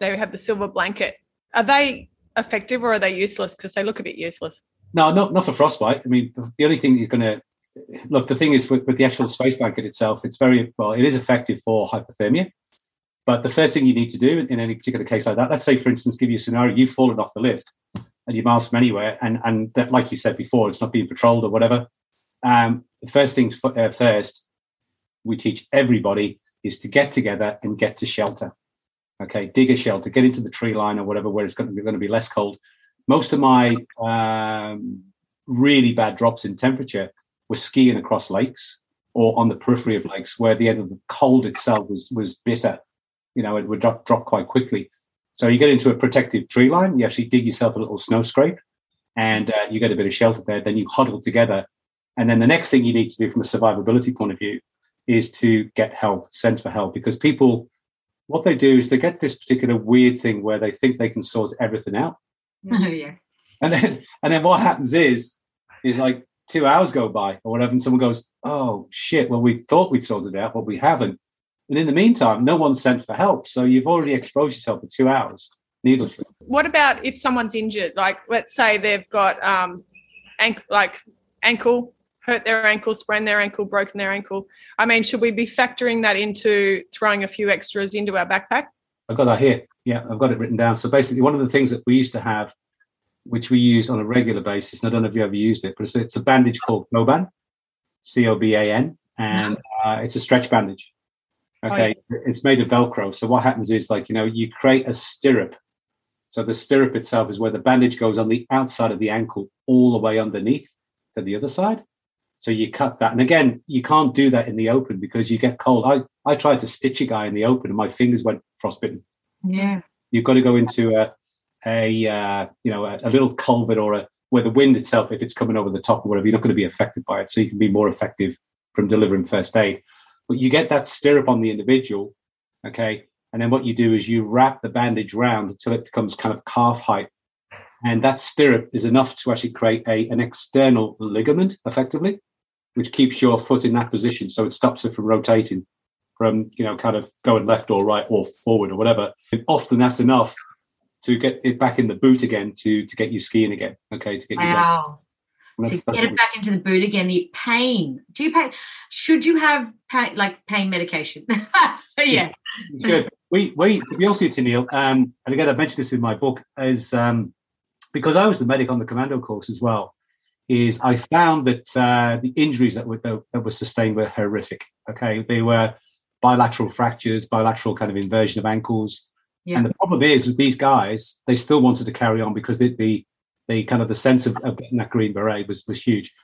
they have the silver blanket. Are they effective or are they useless? Because they look a bit useless. No, not not for frostbite. I mean, the only thing you're going to look. The thing is with, with the actual space blanket itself, it's very well. It is effective for hypothermia. But the first thing you need to do in any particular case like that, let's say, for instance, give you a scenario, you've fallen off the lift and you're miles from anywhere, and, and that, like you said before, it's not being patrolled or whatever. Um, the first things uh, first, we teach everybody is to get together and get to shelter. Okay, dig a shelter, get into the tree line or whatever, where it's going to be, going to be less cold. Most of my um, really bad drops in temperature were skiing across lakes or on the periphery of lakes, where the end of the cold itself was was bitter you know, it would drop, drop quite quickly. So you get into a protective tree line, you actually dig yourself a little snow scrape and uh, you get a bit of shelter there. Then you huddle together. And then the next thing you need to do from a survivability point of view is to get help, send for help, because people, what they do is they get this particular weird thing where they think they can sort everything out. Oh, yeah. And then, and then what happens is, is like two hours go by or whatever, and someone goes, "Oh shit! Well, we thought we'd sorted it out, but we haven't." And in the meantime, no one's sent for help, so you've already exposed yourself for two hours needlessly. What about if someone's injured? Like, let's say they've got um, ankle, like ankle, hurt their ankle, sprained their ankle, broken their ankle. I mean, should we be factoring that into throwing a few extras into our backpack? I've got that here. Yeah, I've got it written down. So basically, one of the things that we used to have, which we use on a regular basis, and I don't know if you ever used it, but it's a, it's a bandage called Coban, C O B A N, and uh, it's a stretch bandage. Okay, oh, yeah. it's made of Velcro. So what happens is, like you know, you create a stirrup. So the stirrup itself is where the bandage goes on the outside of the ankle, all the way underneath to the other side. So you cut that, and again, you can't do that in the open because you get cold. I I tried to stitch a guy in the open, and my fingers went frostbitten. Yeah. You've got to go into a, a uh, you know, a, a, little culvert or a, where the wind itself, if it's coming over the top or whatever, you're not going to be affected by it. So you can be more effective from delivering first aid. But you get that stirrup on the individual, okay? And then what you do is you wrap the bandage round until it becomes kind of calf height. And that stirrup is enough to actually create a, an external ligament effectively, which keeps your foot in that position. So it stops it from rotating from you know kind of going left or right or forward or whatever. And often that's enough to get it back in the boot again to to get you skiing again. Okay, to get you wow. To get it back into the boot again. The pain. Do you pay? Should you have pain, like pain medication? yeah, it's good. We we to be honest with you, Neil, um, and again I've mentioned this in my book, is um, because I was the medic on the commando course as well. Is I found that uh, the injuries that were that were sustained were horrific. Okay, they were bilateral fractures, bilateral kind of inversion of ankles. Yeah. And the problem is with these guys, they still wanted to carry on because the the, the kind of the sense of, of, getting that green beret was was huge.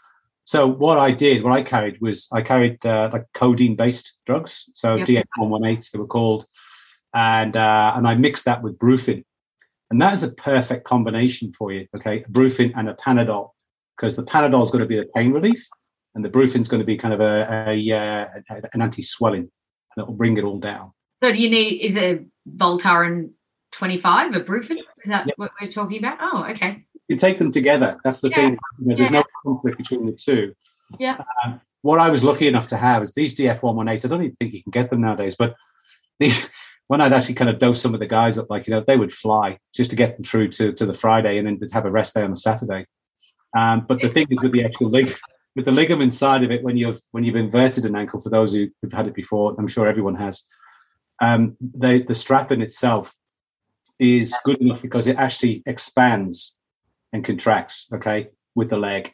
So what I did, what I carried was I carried uh, like codeine based drugs, so yep. DF118s they were called, and uh, and I mixed that with Brufen, and that is a perfect combination for you. Okay, Brufen and a Panadol, because the Panadol is going to be the pain relief, and the Brufen is going to be kind of a, a, a uh, an anti swelling and it will bring it all down. So do you need, is it Voltaren 25 a Brufen? Is that yep. what we're talking about? Oh, okay. You take them together. That's the yeah. thing. You know, there's yeah. no conflict between the two. Yeah. Uh, what I was lucky enough to have is these DF118s. I don't even think you can get them nowadays, but these, when I'd actually kind of dose some of the guys up, like, you know, they would fly just to get them through to, to the Friday and then have a rest day on the Saturday. Um, but the thing is with the actual leg, with the ligament side of it, when you've when you've inverted an ankle, for those who, have had it before, I'm sure everyone has. Um, they, the strap in itself is good enough because it actually expands and contracts. Okay, with the leg.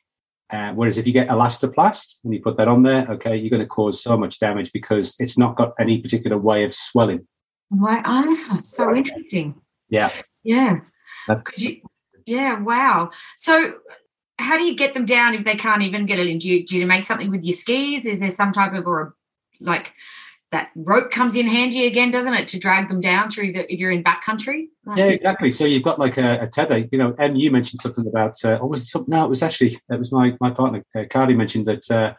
Uh, whereas if you get elastoplast and you put that on there, okay, you're going to cause so much damage because it's not got any particular way of swelling. Right. Ah, so interesting. Yeah. Yeah. You, yeah. Wow. So how do you get them down if they can't even get it in? Do you, do you make something with your skis? Is there some type of or like that rope comes in handy again, doesn't it, to drag them down through the if you're in backcountry? Like, yeah, exactly. So you've got like a, a tether. You know, and you mentioned something about. Uh, or was it something? No, it was actually it was my my partner uh, Cardi mentioned that uh,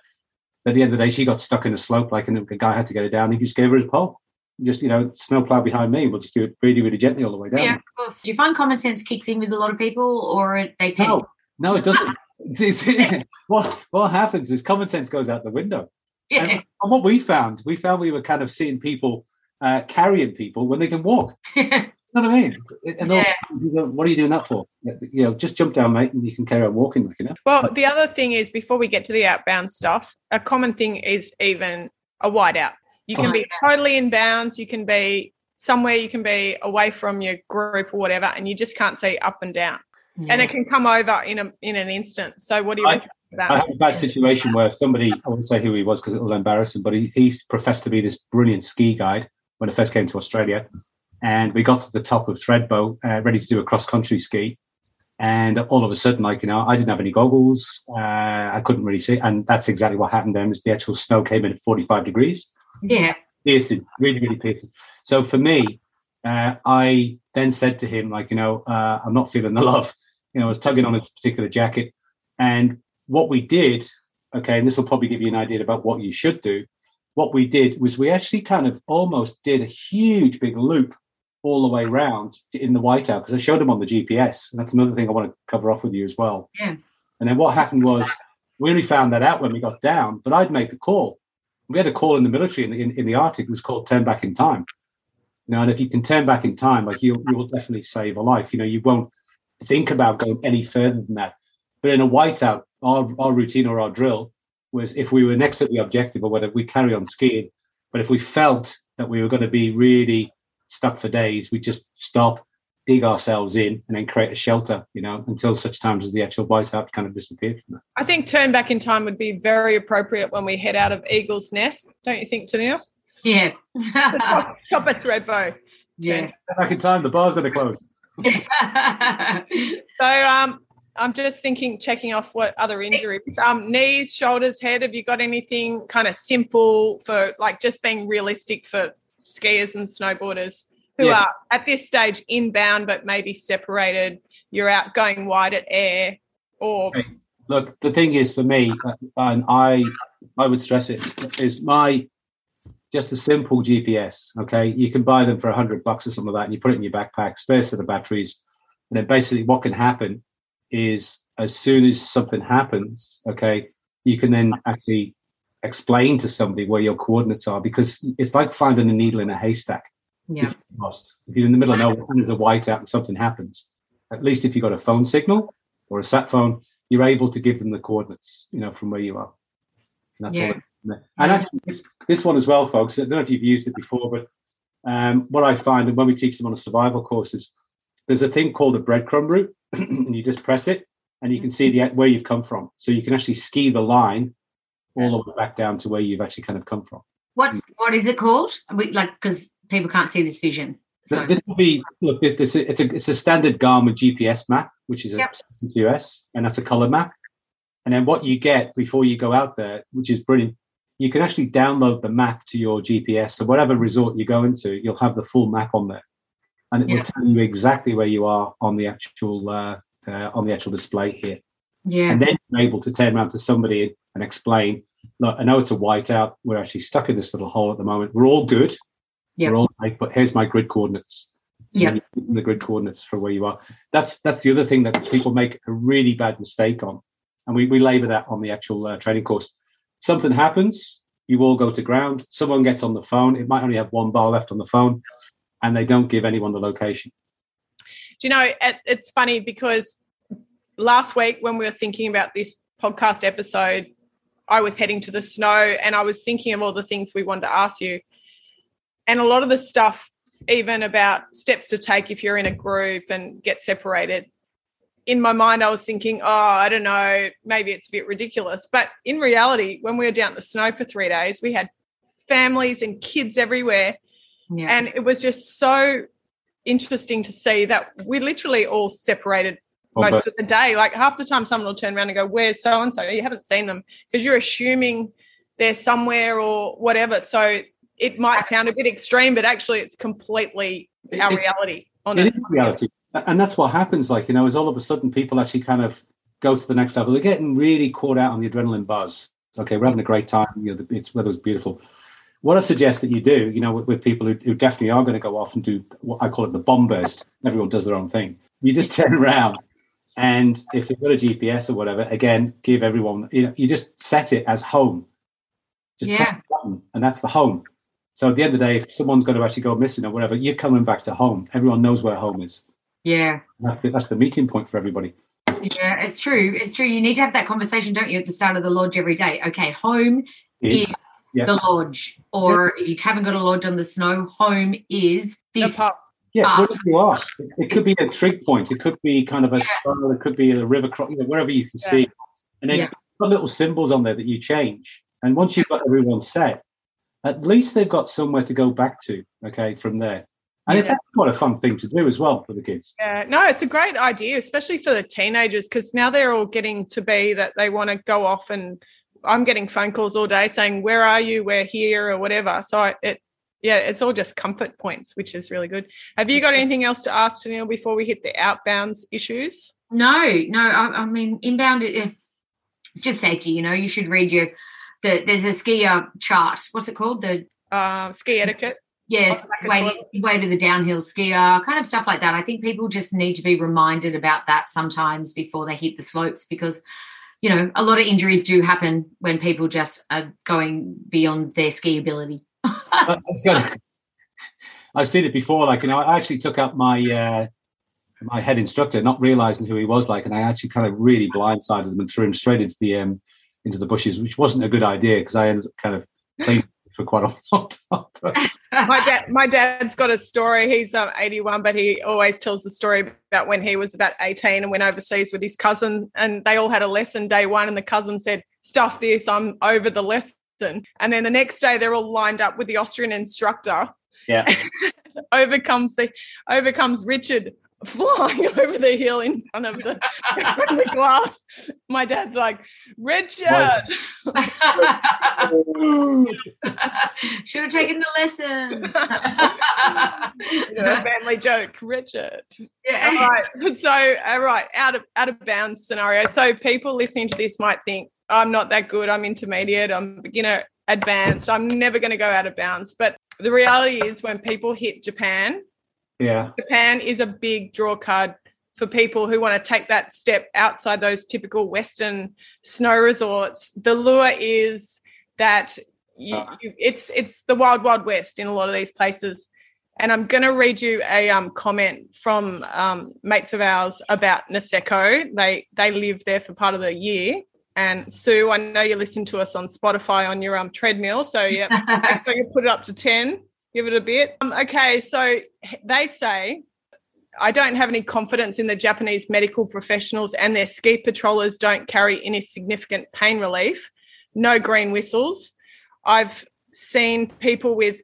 at the end of the day she got stuck in a slope, like and the guy had to get her down. He just gave her his pole. Just you know, snowplow behind me. We'll just do it really, really gently all the way down. Yeah, of course. Do you find common sense kicks in with a lot of people, or they panic? No, no, it doesn't. what what happens is common sense goes out the window. Yeah. And, and what we found, we found we were kind of seeing people uh, carrying people when they can walk. you know what I mean? And yeah. also, what are you doing that for? You know, just jump down, mate, and you can carry on walking. Like, you know. Well, the other thing is, before we get to the outbound stuff, a common thing is even a wide whiteout. You can oh, be totally in bounds. You can be somewhere. You can be away from your group or whatever, and you just can't see up and down yeah. and it can come over in a in an instant. So what do you I, reckon about? I had a bad situation where somebody I won't say who he was because it will embarrass him, but he, he professed to be this brilliant ski guide when I first came to Australia, and we got to the top of Thredbo, uh, ready to do a cross country ski. And all of a sudden, like you know, I didn't have any goggles. Uh, I couldn't really see, and that's exactly what happened. Then was the actual snow came in at forty-five degrees. Yeah, piercing, really, really piercing. So for me, uh, I then said to him, like, you know, uh, I'm not feeling the love. You know, I was tugging on his particular jacket. And what we did, okay, and this will probably give you an idea about what you should do. What we did was we actually kind of almost did a huge big loop all the way around in the whiteout because I showed them on the GPS. And that's another thing I want to cover off with you as well. Yeah. And then what happened was we only found that out when we got down, but I'd make the call. We had a call in the military in the, in, in the Arctic. It was called turn back in time. You know, and if you can turn back in time, like you, you will definitely save a life. You know, you won't think about going any further than that. But in a whiteout, our, our routine or our drill was if we were next to the objective or whether we carry on skiing, but if we felt that we were going to be really stuck for days, we just stop, dig ourselves in, and then create a shelter, you know, until such times as the actual whiteout kind of disappeared from that. I think turn back in time would be very appropriate when we head out of Eagle's Nest, don't you think, Tennille? Yeah. Top of Thredbo. yeah. Back in time, the bar's going to close. So um, I'm just thinking, checking off what other injuries. Um, knees, shoulders, head. Have you got anything kind of simple for like just being realistic for skiers and snowboarders who Yeah. are at this stage inbound but maybe separated? You're out going wide at air, or. Look, the thing is for me, uh, and I, I would stress it, is my just a simple GPS. Okay, you can buy them for a hundred bucks or something like that, and you put it in your backpack, spare set of batteries, and then basically what can happen is as soon as something happens, okay, you can then actually explain to somebody where your coordinates are because it's like finding a needle in a haystack. Yeah. If you're lost, if you're in the middle of nowhere and there's a whiteout and something happens, at least if you've got a phone signal or a sat phone, you're able to give them the coordinates, you know, from where you are. And that's Yeah. all. And actually, this, this one as well, folks. I don't know if you've used it before, but um, what I find, and when we teach them on a survival course, is there's a thing called a breadcrumb route, and you just press it, and you can see the where you've come from. So you can actually ski the line all the way back down to where you've actually kind of come from. What's what is it called? We, like because people can't see this vision. So This will be look. This it's a it's a standard Garmin GPS map, which is a Yep. US, and that's a color map. And then what you get before you go out there, which is brilliant, you can actually download the map to your GPS. So whatever resort you go into, you'll have the full map on there, and it Yeah. will tell you exactly where you are on the actual uh, uh, on the actual display here. yeah. And then you're able to turn around to somebody and explain, look, I know it's a whiteout. We're actually stuck in this little hole at the moment. We're all good. Yep. We're all safe, but here's my grid coordinates. And Yep. then you give them the grid coordinates for where you are. That's that's the other thing that people make a really bad mistake on. And we, we labor that on the actual uh, training course. Something happens, you all go to ground. Someone gets on the phone. It might only have one bar left on the phone, and they don't give anyone the location. do you know it, it's funny because last week when we were thinking about this podcast episode i was heading to the snow and i was thinking of all the things we wanted to ask you. And a lot of the stuff even about steps to take if you're in a group and get separated in my mind i was thinking oh i don't know maybe it's a bit ridiculous. But in reality when we were down in the snow for three days we had families and kids everywhere yeah. and it was just so interesting to see that we literally all separated Oh, most but- of the day. Like half the time, someone will turn around and go, "Where's so and so?" You haven't seen them because you're assuming they're somewhere or whatever. So it might sound a bit extreme, but actually, it's completely our It- it- reality. On It it. is reality. And that's what happens, like, you know, is all of a sudden people actually kind of go to the next level. They're getting really caught out on the adrenaline buzz. Okay, we're having a great time. You know, the, it's weather was beautiful. What I suggest that you do, you know, with, with people who, who definitely are going to go off and do what I call it the bomb burst. Everyone does their own thing. You just turn around, and if they've got a GPS or whatever, again, give everyone, you know, you just set it as home. Just press Yeah. the button, and that's the home. So at the end of the day, if someone's going to actually go missing or whatever, you're coming back to home. Everyone knows where home is. yeah. That's the that's the meeting point for everybody. Yeah, it's true. It's true. You need to have that conversation, don't you, at the start of the lodge every day? Okay, home Is is Yeah. the lodge. Or if you haven't got a lodge on the snow, home is this. pub. yeah, Ah. wherever you are. It, it could be a trig point. It could be kind of a spiral. It could be a river cross. You know, wherever you can Yeah. see. And then Yeah. you've got little symbols on there that you change. And once you've got everyone set, at least they've got somewhere to go back to. Okay, from there. And it's Yeah. actually quite a fun thing to do as well for the kids. Yeah, no, it's a great idea, especially for the teenagers, because now they're all getting to be that they want to go off and I'm getting phone calls all day saying, "Where are you? We're here," or whatever. So I, it yeah, it's all just comfort points, which is really good. Have you got anything else to ask, Neil, before we hit the outbounds issues? No, no. I, I mean, inbound, it's just safety. You know, you should read your. The, there's a skier chart. What's it called? The uh, ski etiquette. Yes, way way to the downhill skier, kind of stuff like that. I think people just need to be reminded about that sometimes before they hit the slopes because, you know, a lot of injuries do happen when people just are going beyond their ski ability. I've seen it before. Like, you know, I actually took up my uh, my head instructor, not realizing who he was like, and I actually kind of really blindsided him and threw him straight into the um, into the bushes, which wasn't a good idea because I ended up kind of cleaning for quite a long time. my dad, my dad's got a story. He's um, 81, but he always tells the story about when he was about 18 and went overseas with his cousin, and they all had a lesson day one, and the cousin said, "Stuff this, I'm over the lesson." And then the next day, they're all lined up with the Austrian instructor. Yeah. overcomes the overcomes Richard flying over the hill in front of the, the glass. My dad's like, Richard. Should have taken the lesson. know, family joke, Richard. Yeah. All right. So, all right, out of out of bounds scenario. So people listening to this might think, I'm not that good. I'm intermediate. I'm beginner advanced. I'm never going to go out of bounds. But the reality is when people hit Japan, yeah. Japan is a big draw card for people who want to take that step outside those typical Western snow resorts. The lure is that you, uh. you, it's it's the wild wild west in a lot of these places. And I'm going to read you a um, comment from um, mates of ours about Niseko. They they live there for part of the year. And Sue, I know you're listening to us on Spotify on your um, treadmill, so yeah, you put it up to ten give it a bit. Um, okay, so they say I don't have any confidence in the Japanese medical professionals and their ski patrollers don't carry any significant pain relief. No green whistles. I've seen people with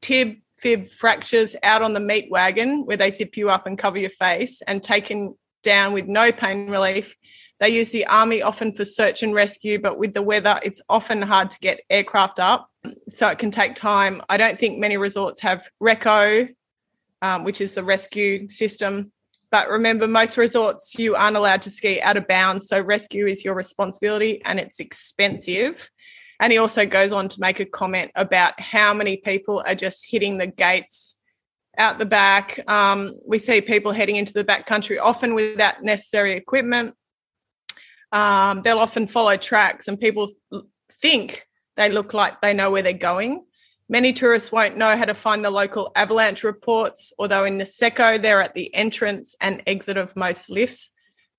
tib fib fractures out on the meat wagon where they zip you up and cover your face and taken down with no pain relief. They use the army often for search and rescue, but with the weather, it's often hard to get aircraft up so it can take time. I don't think many resorts have RECCO, um, which is the rescue system. But remember, most resorts you aren't allowed to ski out of bounds. So rescue is your responsibility and it's expensive. And he also goes on to make a comment about how many people are just hitting the gates out the back. Um, we see people heading into the back country often without necessary equipment. Um, they'll often follow tracks, and people think they look like they know where they're going. Many tourists won't know how to find the local avalanche reports, although in Niseko, they're at the entrance and exit of most lifts,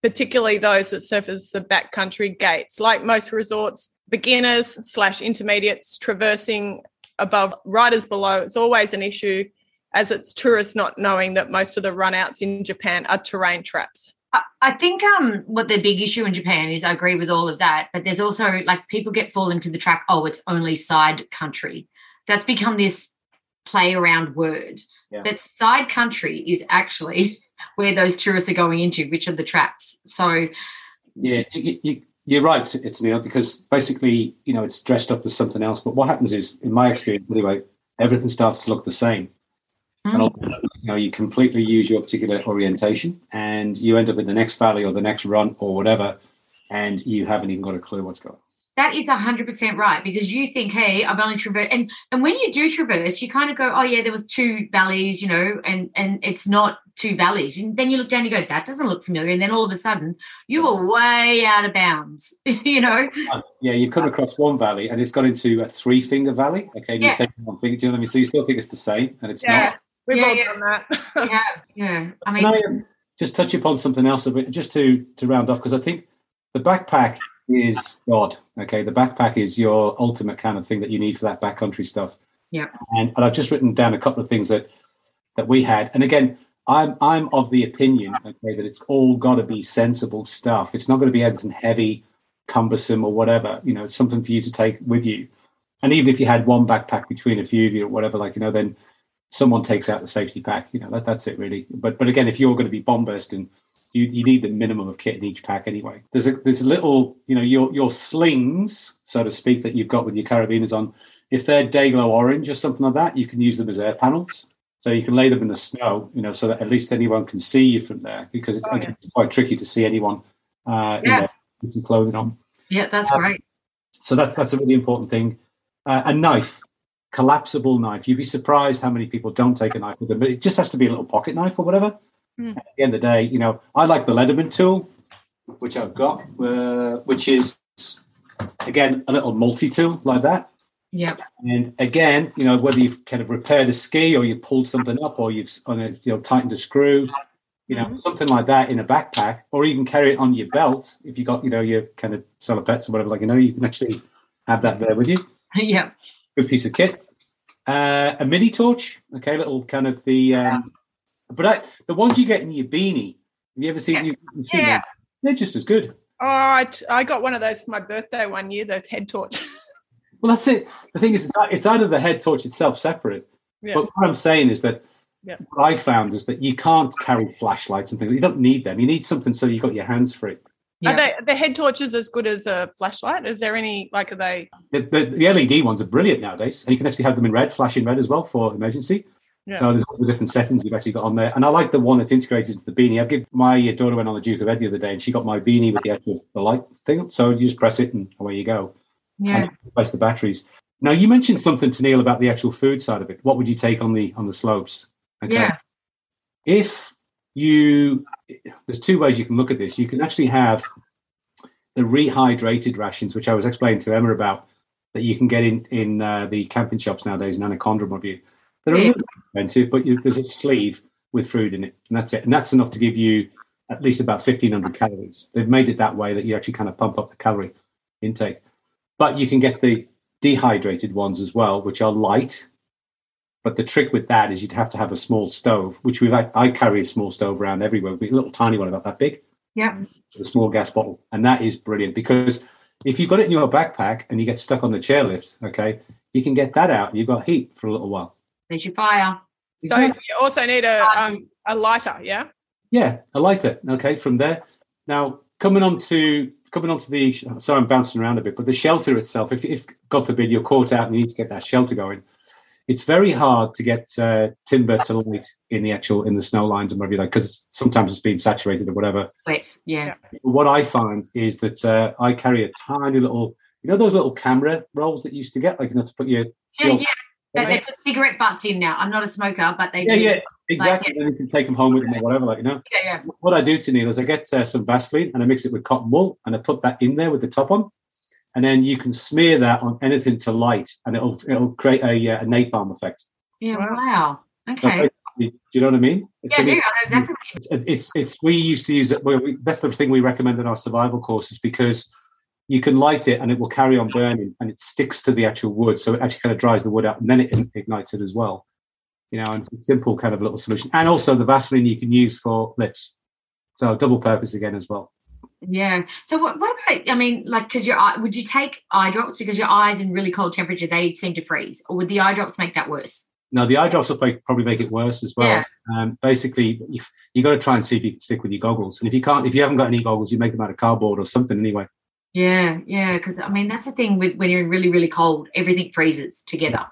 particularly those that as the backcountry gates. Like most resorts, beginners slash intermediates traversing above, riders below, it's always an issue as it's tourists not knowing that most of the runouts in Japan are terrain traps. I think um, what the big issue in Japan is, I agree with all of that, but there's also like people get fall into the track. Oh, it's only side country. That's become this play around word. Yeah. But side country is actually where those tourists are going into, which are the traps. So, yeah, you, you, are right. It's Neil because basically, you know, it's dressed up as something else. But what happens is, in my experience anyway, everything starts to look the same. Mm. And you know, you completely use your particular orientation and you end up in the next valley or the next run or whatever, and you haven't even got a clue what's going on. That is hundred percent right because you think, hey, I've only traversed, and and when you do traverse, you kind of go, oh yeah, there was two valleys, you know, and and it's not two valleys. And then you look down, and you go, that doesn't look familiar, and then all of a sudden, you were way out of bounds, you know. Yeah, you come across one valley, and it's got into a three finger valley. Okay, yeah. you take one finger, do you know what I mean? So you still think it's the same, and it's yeah. not. We've yeah, all yeah. done that. yeah, yeah. I mean, Can I um, just touch upon something else a bit, just to to round off, because I think the backpack is God. Okay, the backpack is your ultimate kind of thing that you need for that backcountry stuff. Yeah. And, and I've just written down a couple of things that that we had, and again, I'm I'm of the opinion, okay, that it's all got to be sensible stuff. It's not going to be anything heavy, cumbersome, or whatever. You know, something for you to take with you. And even if you had one backpack between a few of you or whatever, like you know, then someone takes out the safety pack. You know, that, that's it really. But but again, if you're going to be bomb bursting you, you need the minimum of kit in each pack anyway. There's a there's a little, you know, your your slings, so to speak, that you've got with your carabiners on. If they're Day-Glo orange or something like that, you can use them as air panels. So you can lay them in the snow, you know, so that at least anyone can see you from there because it's, Oh, yeah. quite tricky to see anyone uh, Yeah. with some clothing on. Yeah, that's Um, great. So that's that's a really important thing. Uh, a knife, collapsible knife. You'd be surprised how many people don't take a knife with them, but it just has to be a little pocket knife or whatever. Hmm. At the end of the day, you know, I like the Leatherman tool, which I've got, uh, which is again a little multi-tool like that. Yeah. And again, you know, whether you've kind of repaired a ski or you pulled something up or you've on a, you know tightened a screw, you know, something like that in a backpack, or even carry it on your belt if you got, you know, your kind of salopettes or whatever. Like you know, you can actually have that there with you. Yeah. Good piece of kit. Uh, a mini torch, okay, little kind of the, um, but I, the ones you get in your beanie. Have you ever seen? Yeah. You, seen Yeah. They're just as good. Oh, I, t- I got one of those for my birthday one year, the head torch. Well, that's it. The thing is, it's, of the head torch itself separate. yeah. But what I'm saying is that Yeah. what I found is that you can't carry flashlights and things. You don't need them. You need something so you've got your hands free. Yeah. Are they the head torches as good as a flashlight? Is there any like are they? The, the, the LED ones are brilliant nowadays, and you can actually have them in red, flashing red as well for emergency. Yeah. So there's all the different settings you've actually got on there, and I like the one that's integrated into the beanie. I've given my daughter went on the Duke of Ed the other day, and she got my beanie with the actual the light thing. So you just press it, and away you go. Yeah. And replace the batteries. Now you mentioned something to Neil about the actual food side of it. What would you take on the on the slopes? Yeah. if you there's two ways you can look at this. You can actually have the rehydrated rations which i was explaining to emma about that you can get in in uh, the camping shops nowadays in anaconda you they're a little expensive but you, there's a sleeve with food in it and that's it. And that's enough to give you at least about 1500 calories. They've made it that way that you actually kind of pump up the calorie intake. But you can get the dehydrated ones as well which are light but the trick with that is you'd have to have a small stove, which we've I carry a small stove around everywhere, a little tiny one about that big, Yeah. a small gas bottle, and that is brilliant because if you've got it in your backpack and you get stuck on the chairlift, okay, you can get that out. and You've got heat for a little while. There's your fire. So you also need a um, a lighter, yeah. Yeah, a lighter. Okay, from there. Now coming on to coming on to the sorry, I'm bouncing around a bit, but the shelter itself. If, if God forbid you're caught out and you need to get that shelter going, it's very hard to get uh, timber to light in the actual in the snow lines and whatever you like because sometimes it's been saturated or whatever. Wet. Yeah. What I find is that uh, I carry a tiny little, you know, those little camera rolls that you used to get, like you know, to put your Yeah. Sure. yeah. They, they put cigarette butts in now. I'm not a smoker, but they yeah, do. yeah, exactly. And you can take them home with them or whatever, like you know. Yeah. yeah. what I do to Neil is I get uh, some Vaseline and I mix it with cotton wool and I put that in there with the top on, and then you can smear that on anything to light, and it'll it'll create a, uh, a napalm effect. Yeah. Wow. Wow. So Okay. basically, do you know what I mean? It's, Yeah, I I do. I mean, it's, it's it's we used to use it. well, we, that's the thing we recommend in our survival courses because you can light it and it will carry on burning and it sticks to the actual wood, so it actually kind of dries the wood out and then it ignites it as well. You know, and simple kind of little solution, and also the Vaseline you can use for lips, so double purpose again as well. Yeah. So what, what about, I mean, like, because your eye, would you take eye drops because your eyes in really cold temperature, they seem to freeze? Or would the eye drops make that worse? No, the eye drops will make, probably make it worse as well. Yeah. Um, basically, you you got to try and see if you can stick with your goggles, and if you can't, if you haven't got any goggles, you make them out of cardboard or something anyway. Yeah. Yeah. Because, I mean, that's the thing with when you're in really, really cold, everything freezes together.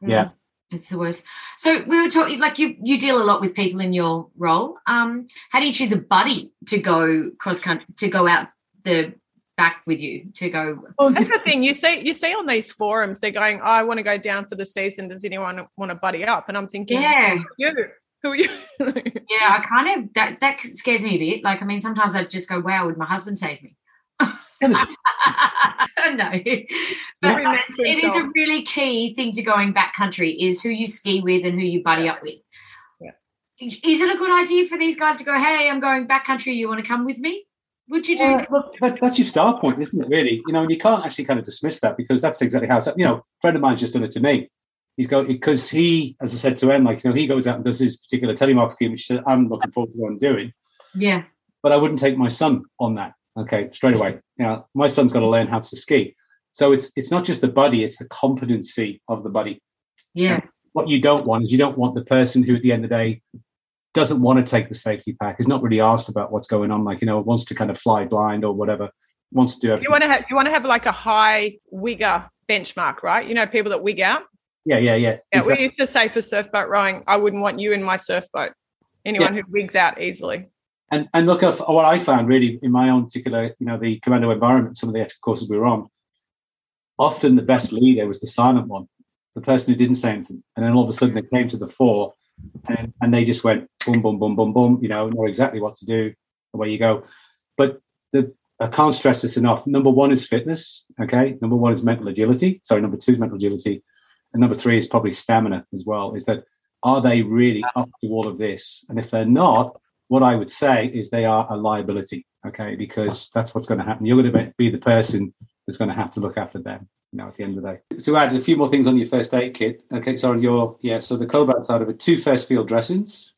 Yeah. It's the worst. So we were talking, like you, you deal a lot with people in your role. Um, how do you choose a buddy to go cross country, to go out the back with you, to go? That's the thing you see. You see on these forums, they're going, "I want to go down for the season. Does anyone want to buddy up?" And I'm thinking, Yeah. you, who are you? Yeah, I kind of that that scares me a bit. Like, I mean, sometimes I just go, "Wow, would my husband save me?" no, but it is a really key thing to going backcountry is who you ski with and who you buddy up with. Yeah. Is it a good idea for these guys to go, "Hey, I'm going backcountry. You want to come with me?" Would you do? That? look, that, that's your start point, isn't it? Really, you know, and you can't actually kind of dismiss that because that's exactly how it's. You know, a friend of mine's just done it to me. He's going because he, as I said to him, like you know, he goes out and does his particular telemark scheme, which I'm looking forward to doing. Yeah, But I wouldn't take my son on that. Okay, straight away. Know, my son's got to learn how to ski. So it's it's not just the buddy; it's the competency of the buddy. yeah, What you don't want is you don't want the person who, at the end of the day, doesn't want to take the safety pack, is not really asked about what's going on, like, you know, wants to kind of fly blind or whatever, wants to do everything. You want to have you want to have like a high wigger benchmark, right? You know, people that wig out. Yeah, yeah, yeah. Yeah, exactly. we used to say for surf boat rowing, I wouldn't want you in my surf boat. Anyone who wigs out easily. And and look at what I found really in my own particular, you know, the commando environment, some of the extra courses we were on, often the best leader was the silent one, the person who didn't say anything. And then all of a sudden they came to the fore and, and they just went boom, boom, boom, boom, boom, you know, know exactly what to do, away you go. But the I can't stress this enough. Number one is fitness. Okay. Number one is mental agility. Sorry, number two is mental agility. And number three is probably stamina as well. Is that are they really up to all of this? And if they're not, what I would say is they are a liability. Okay, because that's what's going to happen. You're going to be the person that's going to have to look after them. You know, at the end of the day. To add a few more things on your first aid kit. Okay, so on your yeah, so the Coban side of it, two first field dressings.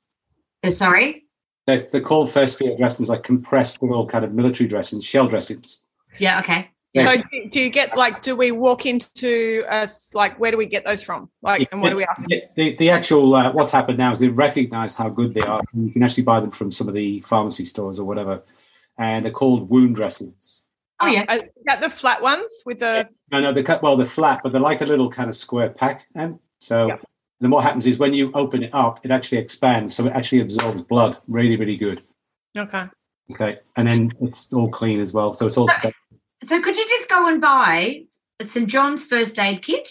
Uh, Sorry. They're, they're called first field dressings, like compressed little kind of military dressings, shell dressings. Yeah. Okay. Yeah. So do, do you get like do we walk into us like where do we get those from? Like and what do we ask? The, the, the actual uh, what's happened now is they recognise how good they are. And you can actually buy them from some of the pharmacy stores or whatever, and they're called wound dressings. Oh yeah. Uh, Is that the flat ones with the No, no, they're cut well. They're flat, but they're like a little kind of square pack. And so, Yeah. then what happens is when you open it up, it actually expands, so it actually absorbs blood. Really, really good. Okay. Okay, and then it's all clean as well, so it's all. stuck. So could you just go and buy a St John's first aid kit,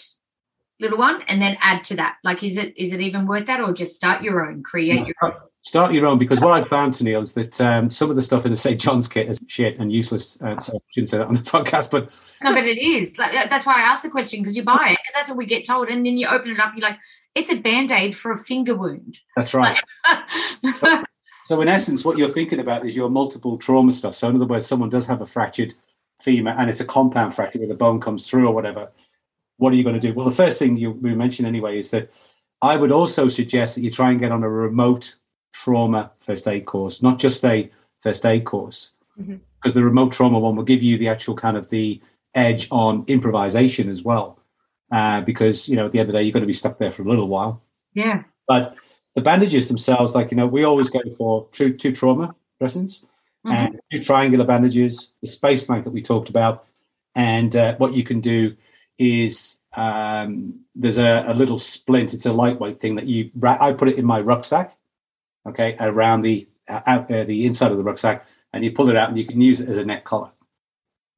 little one, and then add to that? Like, is it is it even worth that, or just start your own, create your own? Start, start your own because what I found to Neil is that um, some of the stuff in the St John's kit is shit and useless. Uh, so I shouldn't say that on the podcast, but No, but it is. Like, that's why I asked the question because you buy it because that's what we get told, and then you open it up, you're like, it's a band aid for a finger wound. that's right. So in essence, what you're thinking about is your multiple trauma stuff. So in other words, someone does have a fractured femur and it's a compound fracture where the bone comes through or whatever. What are you going to do? Well, the first thing you we mentioned anyway is that I would also suggest that you try and get on a remote trauma first aid course, not just a first aid course, because the remote trauma one will give you the actual kind of the edge on improvisation as well. Uh, because you know at the end of the day you're going to be stuck there for a little while. yeah. But the bandages themselves, like you know, we always go for two, two trauma dressings Mhm. and two triangular bandages, the space blanket we talked about, and uh, what you can do is um, there's a, a little splint. It's a lightweight thing that you. ra- I put it in my rucksack, okay, around the uh, out there, the inside of the rucksack, and you pull it out and you can use it as a neck collar.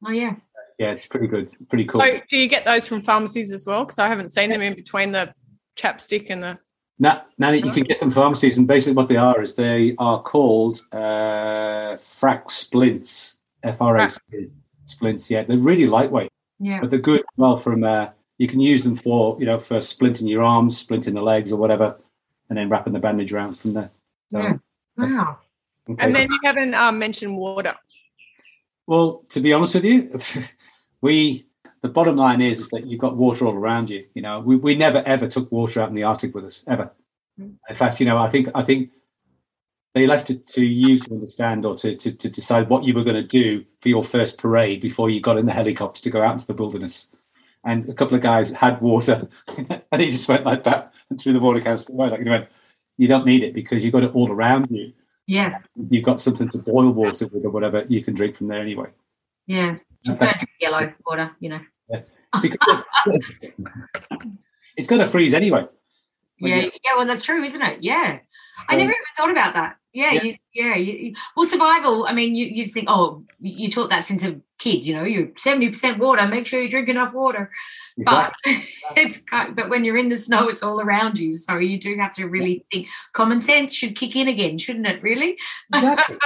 Oh yeah. Yeah, it's pretty good, pretty cool. So do you get those from pharmacies as well? Because I haven't seen them in between the chapstick and the Now, now that you can get them pharmacies, and basically what they are is they are called uh, frac splints, F R A C splints. Yeah, they're really lightweight, Yeah. but they're good well. From uh, you can use them for you know for splinting your arms, splinting the legs, or whatever, and then wrapping the bandage around from there. So, Yeah. Wow. and then you haven't um, mentioned water. Well, to be honest with you, we the bottom line is is that you've got water all around you. You know, we, we never ever took water out in the Arctic with us ever. Mm. In fact, you know, I think I think they left it to you to understand or to to, to decide what you were going to do for your first parade before you got in the helicopter to go out into the wilderness. And a couple of guys had water, and he just went like that and threw the water canister away. Like he went, you don't need it because you've got it all around you. Yeah. You've got something to boil water with or whatever. You can drink from there anyway. Yeah. Just don't drink yellow water, you know. Because it's going to freeze anyway. Yeah, yeah. Well, that's true, isn't it? Yeah, I Um, never even thought about that. Yeah, Yeah. You, yeah. You, well, survival. I mean, you, you just think, oh, you taught that since a kid. You know, you're seventy percent water. Make sure you drink enough water. But it's but when you're in the snow, it's all around you. So you do have to really think. Common sense should kick in again, shouldn't it? Really. Exactly.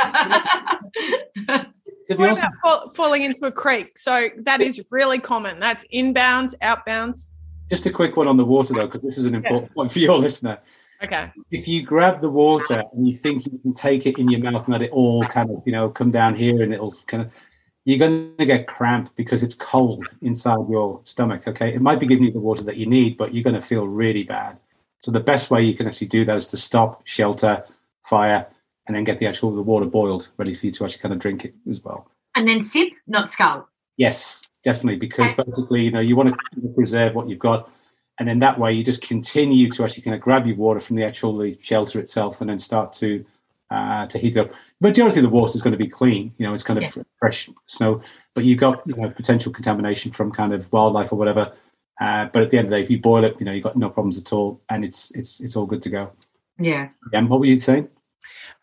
to be What honest, about fall, falling into a creek? So that is really common. That's inbounds, outbounds. just a quick one on the water though, because this is an important point for your listener. Okay. If you grab the water and you think you can take it in your mouth and let it all kind of, you know, come down here and it'll kind of, you're going to get cramp because it's cold inside your stomach. Okay. It might be giving you the water that you need, but you're going to feel really bad. So the best way you can actually do that is to stop, shelter, fire, and then get the actual the water boiled, ready for you to actually kind of drink it as well. and then sip, not skull. Yes, definitely, because basically, you know, you want to preserve what you've got. and then that way you just continue to actually kind of grab your water from the actual the shelter itself, and then start to uh, to heat it up. Majority of the water is going to be clean. You know, it's kind of Yeah. fresh snow, but you've got you know potential contamination from kind of wildlife or whatever. Uh, but at the end of the day, if you boil it, you know you've got no problems at all, and it's it's it's all good to go. Yeah. And what were you saying?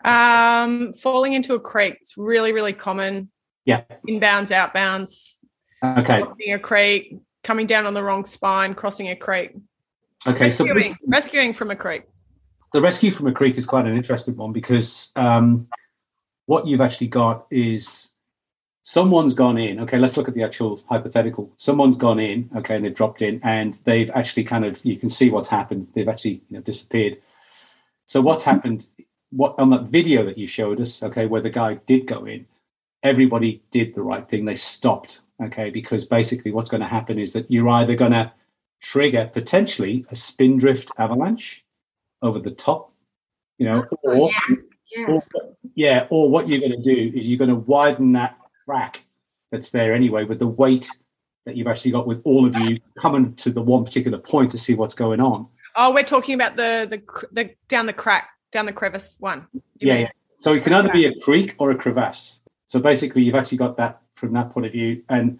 Um, falling into a creek. It's really, really common. Yeah. Inbounds, outbounds, Okay. crossing a creek, coming down on the wrong spine, crossing a creek. Okay. So Rescuing, this- rescuing from a creek. the rescue from a creek is quite an interesting one because um, what you've actually got is someone's gone in. Okay, let's look at the actual hypothetical. Someone's gone in. Okay, and they've dropped in, and they've actually kind of you can see what's happened. They've actually you know disappeared. So what's happened? What on that video that you showed us? Okay, where the guy did go in, everybody did the right thing. They stopped. Okay, because basically what's going to happen is that you're either going to trigger potentially a spindrift avalanche over the top, you know, oh, or Yeah. or, yeah, or what you're going to do is you're going to widen that crack that's there anyway with the weight that you've actually got with all of you coming to the one particular point to see what's going on. Oh, we're talking about the the, the down the crack, down the crevice one. Yeah, yeah. So it can either be a creek or a crevasse. So basically, you've actually got that from that point of view. And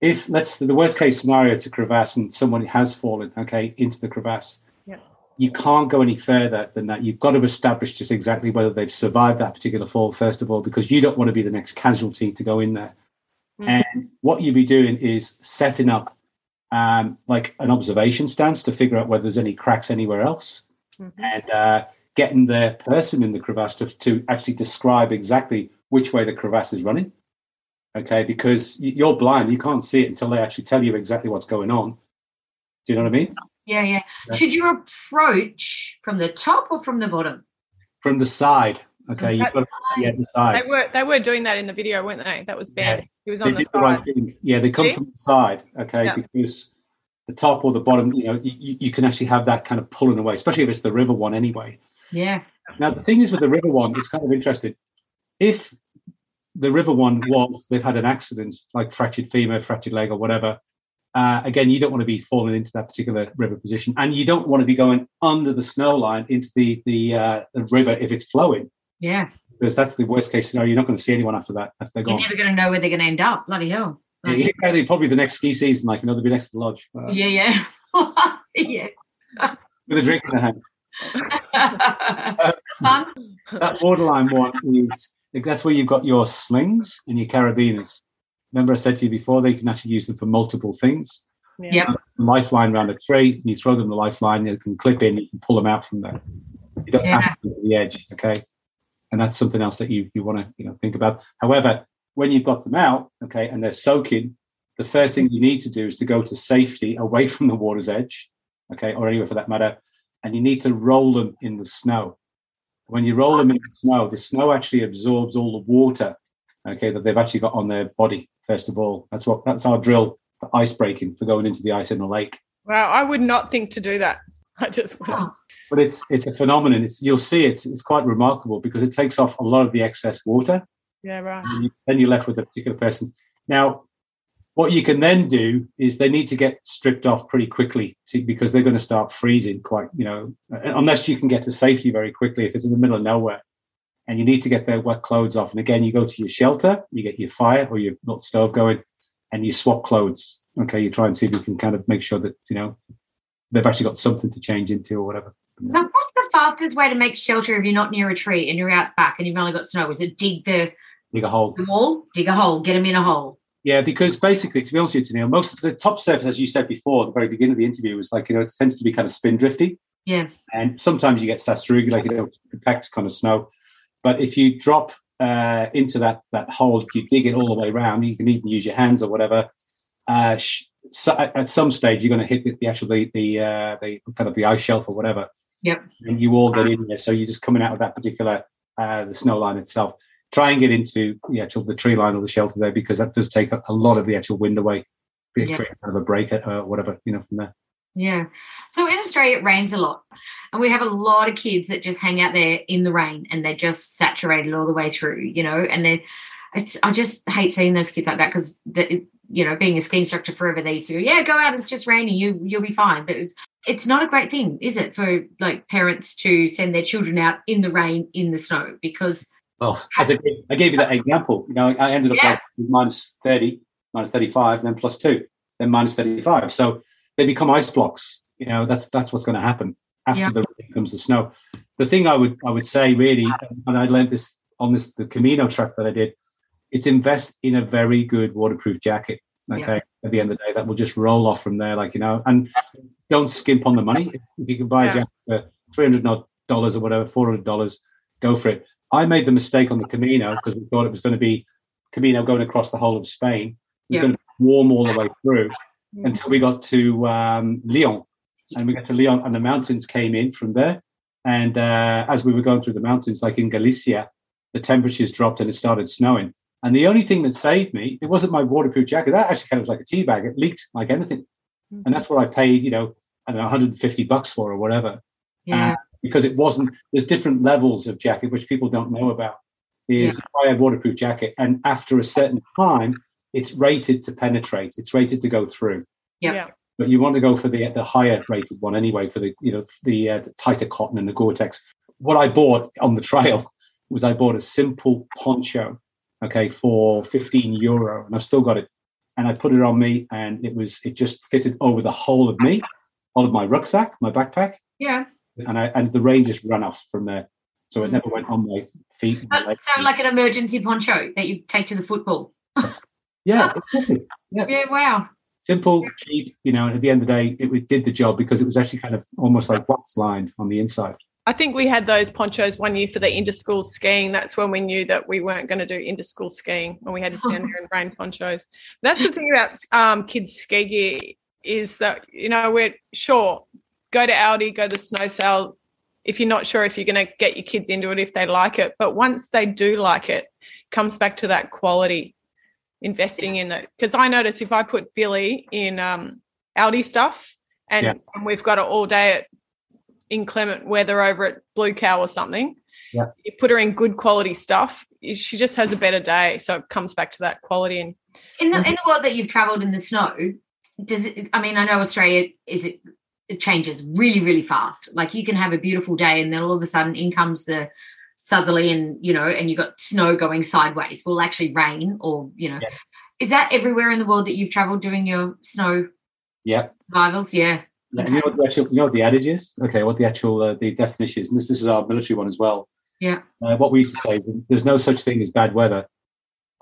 if let's the worst case scenario, it's a crevasse and someone has fallen, okay, into the crevasse. Yeah. You can't go any further than that. You've got to establish just exactly whether they've survived that particular fall, first of all, because you don't want to be the next casualty to go in there. Mhm. And what you'd be doing is setting up um, like an observation stance to figure out whether there's any cracks anywhere else Mhm. and uh, getting their person in the crevasse to, to actually describe exactly which way the crevasse is running. Okay, because you're blind, you can't see it until they actually tell you exactly what's going on. Do you know what I mean? Yeah, yeah. Yeah. Should you approach from the top or from the bottom? From the side. Okay, you've got to yeah, the side. They were they were doing that in the video, weren't they? That was Ben. He was They on the did the right thing. Yeah, they come See? from the side. Okay, Yeah. because the top or the bottom, you know, you, you can actually have that kind of pulling away, especially if it's the river one anyway. Yeah. Now, the thing is with the river one, it's kind of interesting. If the river one was they've had an accident, like fractured femur, fractured leg, or whatever, uh, again, you don't want to be falling into that particular river position, and you don't want to be going under the snow line into the the, uh, the river if it's flowing, Yeah. because that's the worst case scenario. You're not going to see anyone after that after they're gone. You're never going to know where they're going to end up. Bloody hell. Yeah, yeah. Probably the next ski season, like you know, they'll be next to the lodge uh, Yeah, yeah. yeah. with a drink in the hand. That's fun. that borderline one is that's where you've got your slings and your carabiners. Remember, I said to you before they can actually use them for multiple things. Yeah. Yep. Lifeline around a tree, and you throw them the lifeline, they can clip in, you can pull them out from there. You don't Yeah. have to go to the edge, okay? And that's something else that you you want to you know think about. However, when you've got them out, okay, and they're soaking, the first thing you need to do is to go to safety away from the water's edge, okay, or anywhere for that matter, and you need to roll them in the snow. When you roll them in the snow, the snow actually absorbs all the water, okay, that they've actually got on their body. First of all, that's what that's our drill for ice breaking for going into the ice in the lake. Wow, I would not think to do that. I just would. Oh, But it's it's a phenomenon. It's you'll see it's it's quite remarkable because it takes off a lot of the excess water, Yeah, right. and you, then you're left with a particular person. Now, what you can then do is they need to get stripped off pretty quickly to, because they're going to start freezing quite, you know, uh, unless you can get to safety very quickly if it's in the middle of nowhere. And you need to get their wet clothes off. And again, you go to your shelter, you get your fire or your little stove going, and you swap clothes. Okay, you try and see if you can kind of make sure that, you know, they've actually got something to change into or whatever. Now, what's the fastest way to make shelter if you're not near a tree and you're out back and you've only got snow? Is it dig the, Dig a hole. the wall, dig a hole, get them in a hole? Yeah, because basically, to be honest with you, Neil, most of the top surface, as you said before, at the very beginning of the interview, was like, you know, it tends to be kind of spin drifty. Yeah. And sometimes you get sastrugi, like, you know, compact kind of snow. But if you drop uh, into that that hole, if you dig it all the way around, you can even use your hands or whatever. Uh, sh- so at, at some stage, you're going to hit the, the actual the the, uh, the kind of the ice shelf or whatever. Yep. And you all get in there, so you're just coming out of that particular uh, the snow line itself. Try and get into the actual the tree line or the shelter there because that does take a, a lot of the actual wind away. Be Yeah. create kind of a break or uh, whatever, you know, from there. Yeah. So in Australia, it rains a lot. And we have a lot of kids that just hang out there in the rain and they're just saturated all the way through, you know, and they're, it's, I just hate seeing those kids like that because you know, being a ski instructor forever, they used to go, yeah, go out. It's just raining. You you'll be fine. But it's, it's not a great thing, is it, for like parents to send their children out in the rain, in the snow? Because well, as I, I gave you that example, you know, I ended up Yeah. like minus thirty, minus thirty-five, then plus two, then minus thirty-five. So they become ice blocks. You know, that's that's what's going to happen after Yeah. the comes the snow. The thing I would I would say really, and I learned this on this the Camino trek that I did, it's invest in a very good waterproof jacket. Okay, at the end of the day, that will just roll off from there, like you know, and don't skimp on the money. If you can buy a jacket for three hundred dollars or whatever, four hundred dollars, go for it. I made the mistake on the Camino because we thought it was going to be Camino going across the whole of Spain. It was Yeah. going to be warm all the way through until we got to um, León. And we got to León, and the mountains came in from there. And uh, as we were going through the mountains, like in Galicia, the temperatures dropped and it started snowing. And the only thing that saved me, it wasn't my waterproof jacket. That actually kind of was like a tea bag. It leaked like anything. And that's what I paid, you know, I don't know, 150 bucks for or whatever yeah, Uh, because it wasn't there's different levels of jacket which people don't know about is if I had waterproof jacket. And after a certain time it's rated to penetrate. It's rated to go through. Yep. Yeah. but you want to go for the the higher rated one anyway for the you know the, uh, the tighter cotton and the gore-tex. What i bought on the trail was i bought a simple poncho okay for 15 euro and i've still got it. And i put it on me and it was it just fitted over the whole of me all of my rucksack my backpack. Yeah. And I and the rain just ran off from there. So it Mm. never went on my feet. and my. So like an emergency poncho that you take to the football. yeah, exactly. Yeah, wow. simple, cheap. You know, and at the end of the day, it, it did the job because it was actually kind of almost like wax lined on the inside. I think we had those ponchos one year for the inter-school skiing. That's when we knew that we weren't going to do inter-school skiing when we had to stand there in rain ponchos. That's the thing about um, kids' ski gear is that you know we're sure go to Aldi, go to the Snow Sale. If you're not sure if you're going to get your kids into it, if they like it, but once they do like it, comes back to that quality investing in it. Because I notice if I put Billy in um, Aldi stuff and, Yeah. and we've got it all day at inclement weather over at Blue Cow or something, Yeah. you put her in good quality stuff, she just has a better day. So it comes back to that quality. And In the in the world that you've travelled in the snow, does it? I mean, I know Australia is it. It changes really, really fast. Like you can have a beautiful day, and then all of a sudden, in comes the southerly, and you know, and you got snow going sideways. Will actually rain, or you know, Yeah. is that everywhere in the world that you've travelled doing your snow Yeah. survivals? Yeah, and you know what the actual, you know what the adage is? Okay, what the actual uh, the definition is, and this, this is our military one as well. Yeah. Uh, what we used to say there's no such thing as bad weather,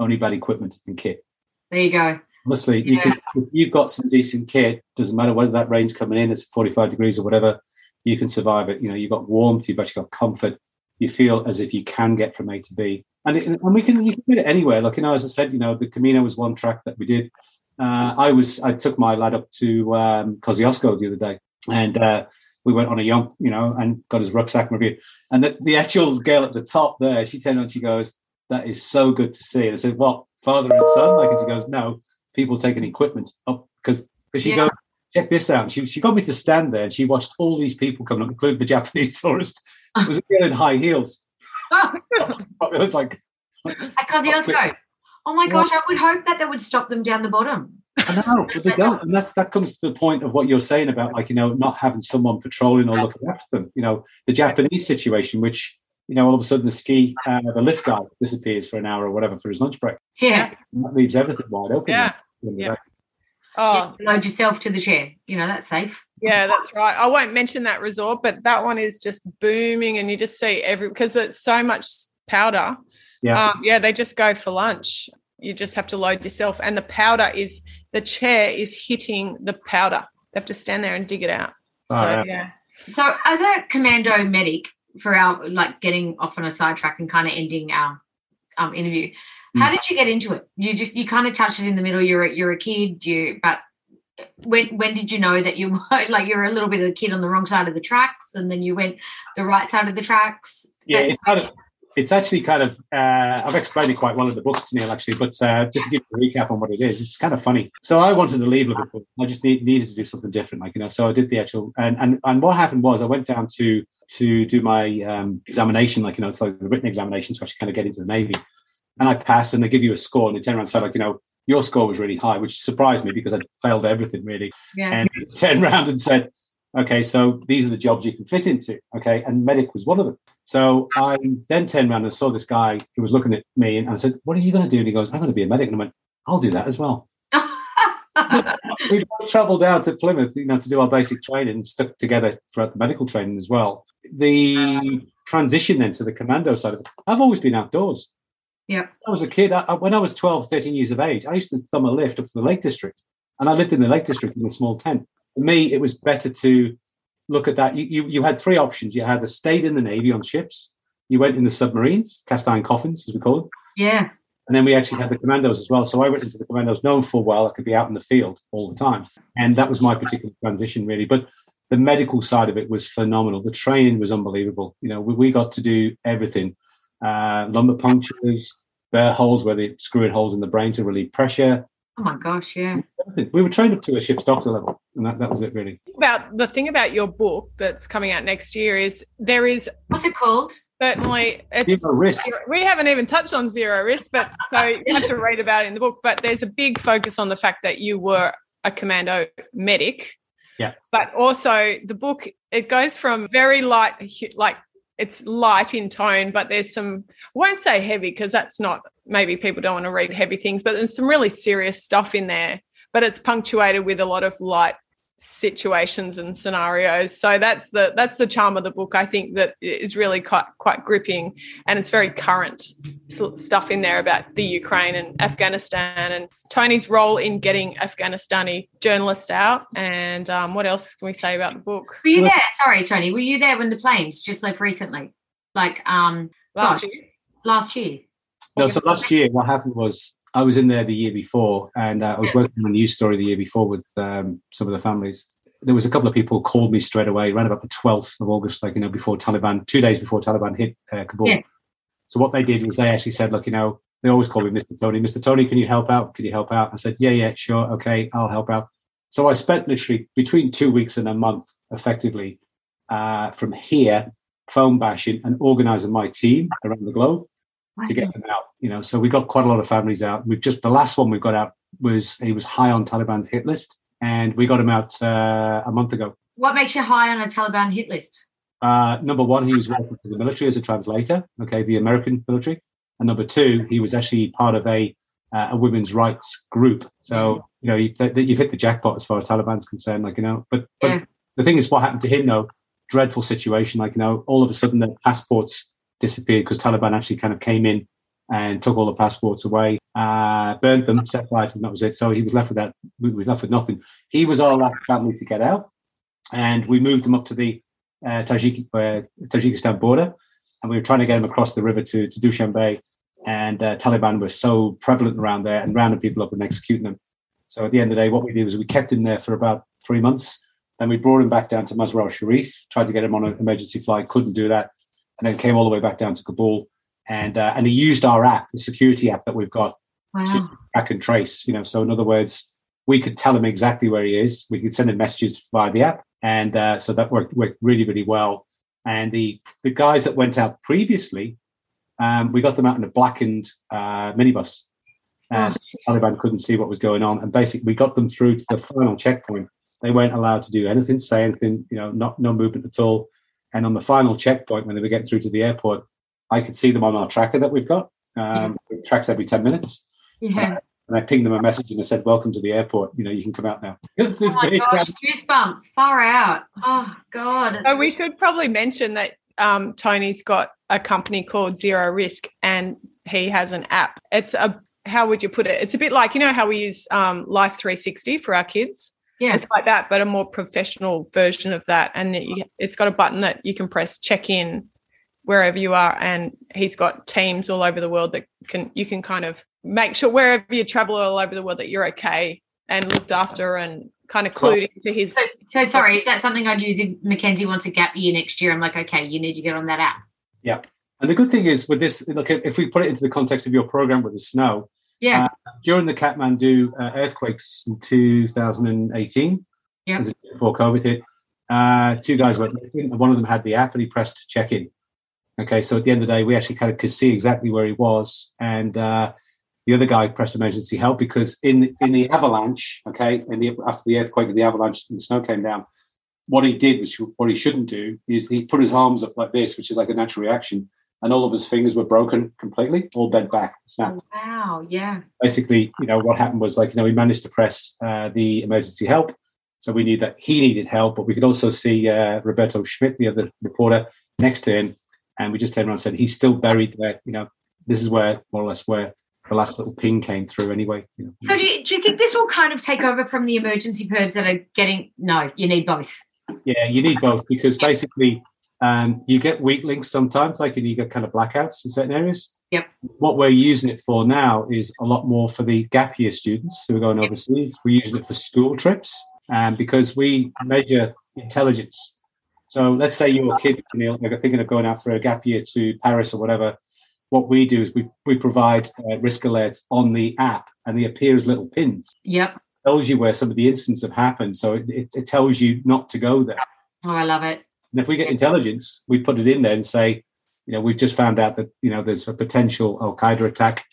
only bad equipment and kit. there you go. Honestly, you can, if you've got some decent kit, doesn't matter whether that rain's coming in, it's 45 degrees or whatever, you can survive it. You know, you've got warmth, you've actually got comfort. You feel as if you can get from A to B. And, it, and we can, you can get it anywhere. Like, you know, as I said, you know, the Camino was one track that we did. Uh, I was, I took my lad up to um, Kosciuszko the other day and uh, we went on a yomp, you know, and got his rucksack review. And the, the actual girl at the top there, she turned on, she goes, that is so good to see. And I said, what, father and son? Like, and she goes, no, people taking equipment up because she Yeah. goes, check this out. She, she got me to stand there and she watched all these people coming up, including the Japanese tourist. It was a girl in high heels. it was like, At Kosciuszko. Oh my gosh, I would hope that they would stop them down the bottom. I know, but they don't. And that's that comes to the point of what you're saying about like, you know, not having someone patrolling or looking after them. You know, the Japanese situation, which, you know, all of a sudden the ski, uh, the lift guy disappears for an hour or whatever for his lunch break. Yeah. And that leaves everything wide open. Yeah. Then. oh, Load yourself to the chair. You know, that's safe. Yeah, that's right. I won't mention that resort, but that one is just booming, and you just see every because it's so much powder. Yeah. um, yeah. They just go for lunch. You just have to load yourself, and the powder is the chair is hitting the powder. They have to stand there and dig it out. Oh, so yeah. yeah, So, as a commando medic, for our like getting off on a sidetrack and kind of ending our um, interview, how Mm. did you get into it? You just you kind of touched it in the middle. You're a, you're a kid. You but when when did you know that you were like you're a little bit of a kid on the wrong side of the tracks, and then you went the right side of the tracks? Yeah, But- it's, kind of, it's actually kind of, uh, I've explained it quite well in the book, Neil, actually, but uh, just to give a recap on what it is, it's kind of funny. So I wanted to leave Liverpool. I just need, needed to do something different, like, you know, so I did the actual, and, and, and what happened was I went down to, to do my um, examination, like, you know, it's like the written examination, so I actually kind of get into the Navy. And I passed and they give you a score and they turn around and say, like, you know, your score was really high, which surprised me because I failed everything really. Yeah. And turned around and said, okay, so these are the jobs you can fit into. Okay. And medic was one of them. So I then turned around and saw this guy who was looking at me and I said, what are you going to do? And he goes, I'm going to be a medic. And I went, I'll do that as well. we travelled down to Plymouth, you know, to do our basic training, stuck together throughout the medical training as well. The transition then to the commando side of it, I've always been outdoors. Yeah. When I was a kid, I, when I was 12, 13 years of age, I used to thumb a lift up to the Lake District. And I lived in the Lake District in a small tent. For me, it was better to look at that. You, you, you had three options. You had stayed in the Navy on ships, you went in the submarines, cast iron coffins, as we call them. Yeah. And then we actually had the commandos as well. So I went into the commandos knowing full well I could be out in the field all the time. And that was my particular transition, really. But the medical side of it was phenomenal. The training was unbelievable. You know, we, we got to do everything uh, lumbar punctures, burr holes where they screw in holes in the brain to relieve pressure. Oh my gosh, yeah. We were trained up to a ship's doctor level, and that, that was it, really. About the thing about your book that's coming out next year is there is What's it called? certainly it's Zero risk. we haven't even touched on zero risk, but so you have to read about it in the book. But there's a big focus on the fact that you were a commando medic. Yeah. But also the book it goes from very light, like it's light in tone, but there's some I won't say heavy because that's not maybe people don't want to read heavy things, but there's some really serious stuff in there. But it's punctuated with a lot of light situations and scenarios so that's the that's the charm of the book i think that is really quite quite gripping and it's very current stuff in there about the ukraine and afghanistan and tony's role in getting afghanistani journalists out and um, what else can we say about the book Were you there? Sorry, Tony. Were you there when the planes just left recently? Like um last gosh, year last year. No, so last year, what happened was I was in there the year before, and uh, I was working on a news story the year before with um, some of the families. There was a couple of people called me straight away, around about the 12th of August, like, you know, before Taliban, two days before Taliban hit uh, Kabul. Yeah. So what they did was they actually said, look, you know, they always call me Mr. Tony. Mr. Tony, can you help out? Can you help out? I said, yeah, yeah, sure. Okay, I'll help out. So I spent literally between two weeks and a month, effectively, uh, from here, phone bashing and organizing my team around the globe to get them out. You know, so we got quite a lot of families out. We've just the last one we got out was he was high on Taliban's hit list, and we got him out uh, a month ago. What makes you high on a Taliban hit list? Uh, number one, he was working for the military as a translator, okay, the American military, and number two, he was actually part of a uh, a women's rights group. So you know, you, you've hit the jackpot as far as Taliban's concerned. Like you know, but but Yeah. the thing is, what happened to him though? Dreadful situation. Like you know, all of a sudden their passports disappeared because Taliban actually kind of came in and took all the passports away, uh, burned them, set fire to them. That was it. So he was left with that. We was left with nothing. He was our last family to get out, and we moved them up to the uh, Tajik, uh, Tajikistan border, and we were trying to get them across the river to to Dushanbe, and uh, Taliban were so prevalent around there and rounding people up and executing them. So at the end of the day, what we did was we kept him there for about three months. Then we brought him back down to Mazar al Sharif, tried to get him on an emergency flight, couldn't do that, and then came all the way back down to Kabul. And uh, and he used our app, the security app that we've got, Wow. to track and trace. You know, so in other words, we could tell him exactly where he is. We could send him messages via the app, and uh, so that worked worked really really well. And the the guys that went out previously, um, we got them out in a blackened uh, minibus. Uh, so the Taliban couldn't see what was going on, and basically we got them through to the final checkpoint. They weren't allowed to do anything, say anything, you know, not no movement at all. And on the final checkpoint, when they were getting through to the airport, I could see them on our tracker that we've got. Um, It tracks every ten minutes, Yeah. and I pinged them a message and I said, "Welcome to the airport. You know, you can come out now." This is Oh my big. gosh, goosebumps. Far out. Oh God. So we should probably mention that um, Tony's got a company called Zero Risk, and he has an app. It's a how would you put it? It's a bit like you know how we use um, Life 360 for our kids. Yeah. It's like that, but a more professional version of that. And it, it's got a button that you can press check in wherever you are, and he's got teams all over the world that can you can kind of make sure wherever you travel all over the world that you're okay and looked after and kind of clued into his. So, so sorry, is that something I'd use if Mackenzie wants a gap year next year? I'm like, okay, you need to get on that app. Yeah. And the good thing is with this, look, if we put it into the context of your program with the snow, Yeah. Uh, during the Kathmandu uh, earthquakes in 2018, Yep. this is before COVID hit, uh, two guys went missing, and one of them had the app, and he pressed to check in. Okay, so at the end of the day, we actually kind of could see exactly where he was, and uh, the other guy pressed emergency help because in in the avalanche, okay, in the after the earthquake and the avalanche and the snow came down, what he did was what he shouldn't do is he put his arms up like this, which is like a natural reaction, and all of his fingers were broken completely, all bent back, snapped. Wow, yeah. Basically, you know, what happened was like, you know, we managed to press uh, the emergency help. So we knew that he needed help, but we could also see uh, Roberto Schmidt, the other reporter, next to him. And we just turned around and said, he's still buried there. You know, this is where, more or less, where the last little ping came through anyway. You know. So do, you, do you think this will kind of take over from the emergency perds that are getting? No, you need both. Yeah, you need both because basically um, you get weak links sometimes, like and you get kind of blackouts in certain areas. Yep. What we're using it for now is a lot more for the gap year students who are going overseas. We're using it for school trips um, because we measure intelligence. So let's say you're a kid, Neil, like thinking of going out for a gap year to Paris or whatever. What we do is we, we provide uh, risk alerts on the app and they appear as little pins. Yep. tells you where some of the incidents have happened. So it, it, it tells you not to go there. Oh, I love it. And if we get intelligence, we put it in there and say, you know, we've just found out that, you know, there's a potential Al Qaeda attack.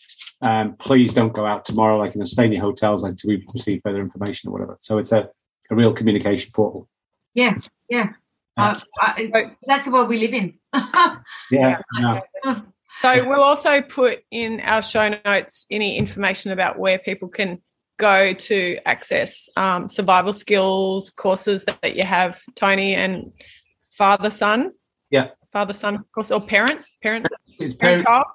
Um, please don't go out tomorrow, like, you know, stay in your hotels until we receive further information or whatever. So it's a, a real communication portal. Yeah, yeah. Uh, I, that's the world we live in. Yeah. no. So we'll also put in our show notes any information about where people can go to access um, survival skills courses that, that you have, Tony, and father son. Yeah. Father son of course or parent parent It's parent parent, child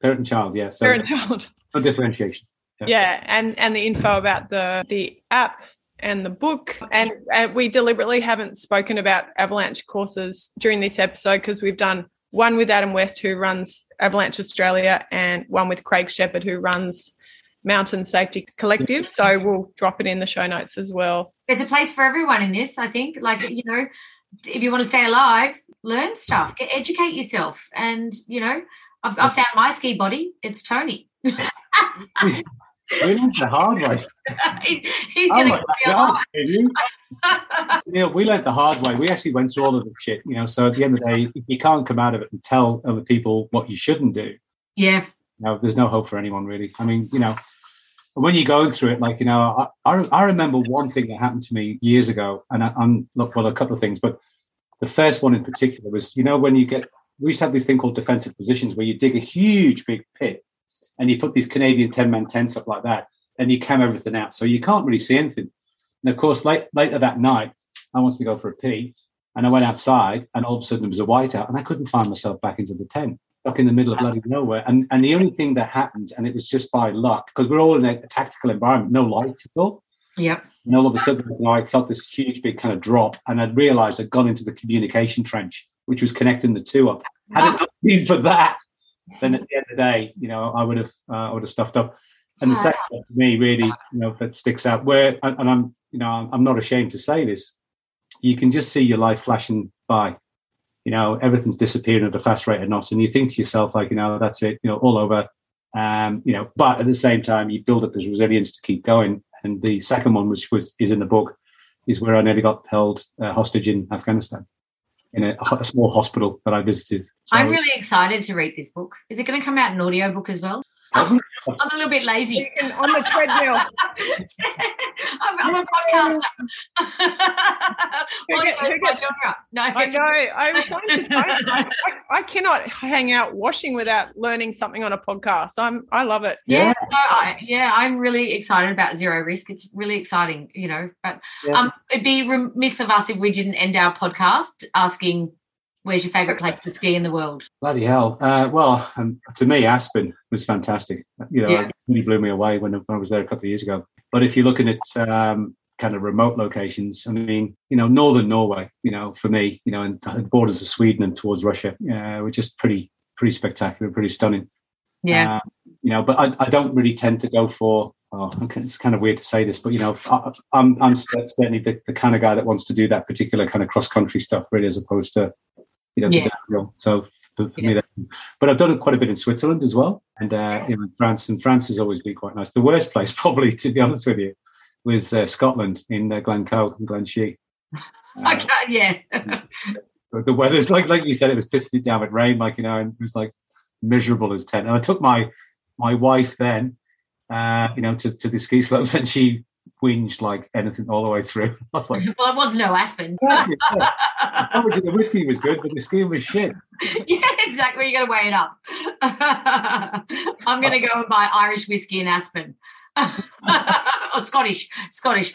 parent and child. Yeah. So parent child. no differentiation. Yeah. Yeah, and and the info about the the app and the book, and, and we deliberately haven't spoken about avalanche courses during this episode because we've done one with Adam West who runs Avalanche Australia and one with Craig Shepherd who runs Mountain Safety Collective. So we'll drop it in the show notes as well. There's a place for everyone in this, I think. Like, you know, if you want to stay alive, learn stuff, get, educate yourself. And, you know, I've, I've found my ski body. It's Tony. We learned the hard way. He- He's going to be alive. you? We learned the hard way. We actually went through all of the shit, you know. So at the end of the day, if you can't come out of it and tell other people what you shouldn't do, Yeah. no, there's no hope for anyone really. I mean, you know, when you're going through it, like you know, I, I, I remember one thing that happened to me years ago, and I, I'm look, well, a couple of things, but the first one in particular was, you know, when you get, we used to have this thing called defensive positions where you dig a huge big pit, and you put these Canadian ten man tents up like that, and you cam everything out, so you can't really see anything. And of course, late, later that night, I wanted to go for a pee, and I went outside, and all of a sudden there was a whiteout, and I couldn't find myself back into the tent stuck in the middle of bloody nowhere. And and the only thing that happened, and it was just by luck, because we're all in a, a tactical environment, no lights at all. Yep. And all of a sudden, you know, I felt this huge, big kind of drop, and I'd realised I'd gone into the communication trench, which was connecting the two up. Had it not been for that, then at the end of the day, you know, I would have, uh, I would have stuffed up. And the second one for me, really, you know, that sticks out. Where, and and I'm, you know, I'm I'm not ashamed to say this. You can just see your life flashing by you know, everything's disappearing at a fast rate of knots, and you think to yourself, like, you know, that's it, you know, all over. Um, you know, but at the same time, you build up this resilience to keep going. And the second one, which was is in the book, is where I nearly got held uh, hostage in Afghanistan, in a, a small hospital that I visited. So, I'm really excited to read this book. Is it going to come out in audiobook as well? I'm a little bit lazy. on the treadmill. I'm, I'm a podcaster. Who get- who my gets- genre. No, I know. I was saying to I, I, I cannot hang out washing without learning something on a podcast. I'm I love it. Yeah, Yeah. no, I, yeah, I'm really excited about zero risk. It's really exciting, you know. But Yeah. um, it'd be remiss of us if we didn't end our podcast asking, "Where's your favourite place to ski in the world?" bloody hell. Uh, well, um, to me, Aspen was fantastic. You know, Yeah. it really blew me away when, when I was there a couple of years ago. But if you're looking at um, kind of remote locations, I mean, you know, northern Norway, you know, for me, you know, and borders of Sweden and towards Russia, uh, were just pretty, pretty spectacular, pretty stunning. Yeah, Uh, you know, but I, I don't really tend to go for. Oh, it's kind of weird to say this, but you know, I, I'm I'm certainly the, the kind of guy that wants to do that particular kind of cross country stuff, really, as opposed to you know Yeah. So for, for Yeah. me, that, but I've done quite a bit in Switzerland as well, and uh, you know, in France. And France has always been quite nice. The worst place, probably, to be honest with you, was uh, Scotland in uh, Glencoe and Glenshee. I can't, yeah. The weather's like like you said, it was pissing it down with rain, like you know, and it was like miserable as ten. And I took my my wife then uh, you know, to, to the ski slopes, and she whinged like anything all the way through. I was like, well, it was no Aspen. Obviously, the whiskey was good, but the skiing was shit. yeah, exactly. You got to weigh it up. I'm going to go and buy Irish whiskey in Aspen. or Scottish, Scottish.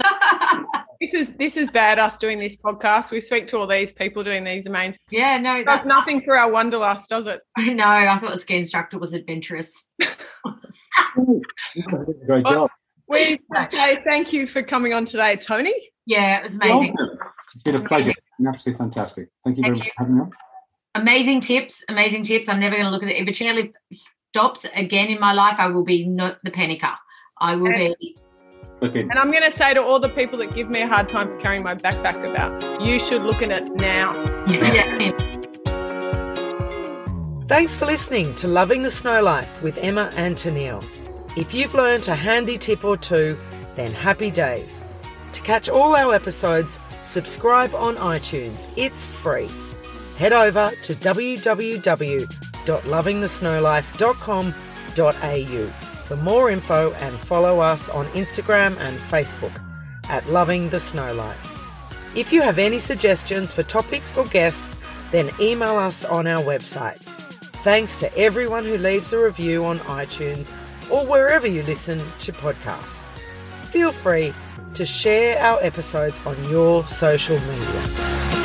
this is this is bad. Us doing this podcast, we speak to all these people doing these amazing. Yeah, no, that's nothing for our wanderlust, does it? No, I thought the ski instructor was adventurous. Great job. We say thank you for coming on today, Tony. Yeah, it was amazing. It's been a pleasure. Absolutely fantastic. Thank you very thank much you. for having me on. Amazing tips, amazing tips. I'm never going to look at it. If a chairlift stops again in my life, I will be not the panicker. I will and, be. And I'm going to say to all the people that give me a hard time for carrying my backpack about, you should look at it now. yeah. Thanks for listening to Loving the Snow Life with Emma and Tennille. If you've learned a handy tip or two, then happy days. To catch all our episodes, subscribe on iTunes. It's free. Head over to www.lovingthesnowlife.com.au for more info and follow us on Instagram and Facebook at Loving the Snow Life. If you have any suggestions for topics or guests, then email us on our website. Thanks to everyone who leaves a review on iTunes or wherever you listen to podcasts. Feel free to share our episodes on your social media.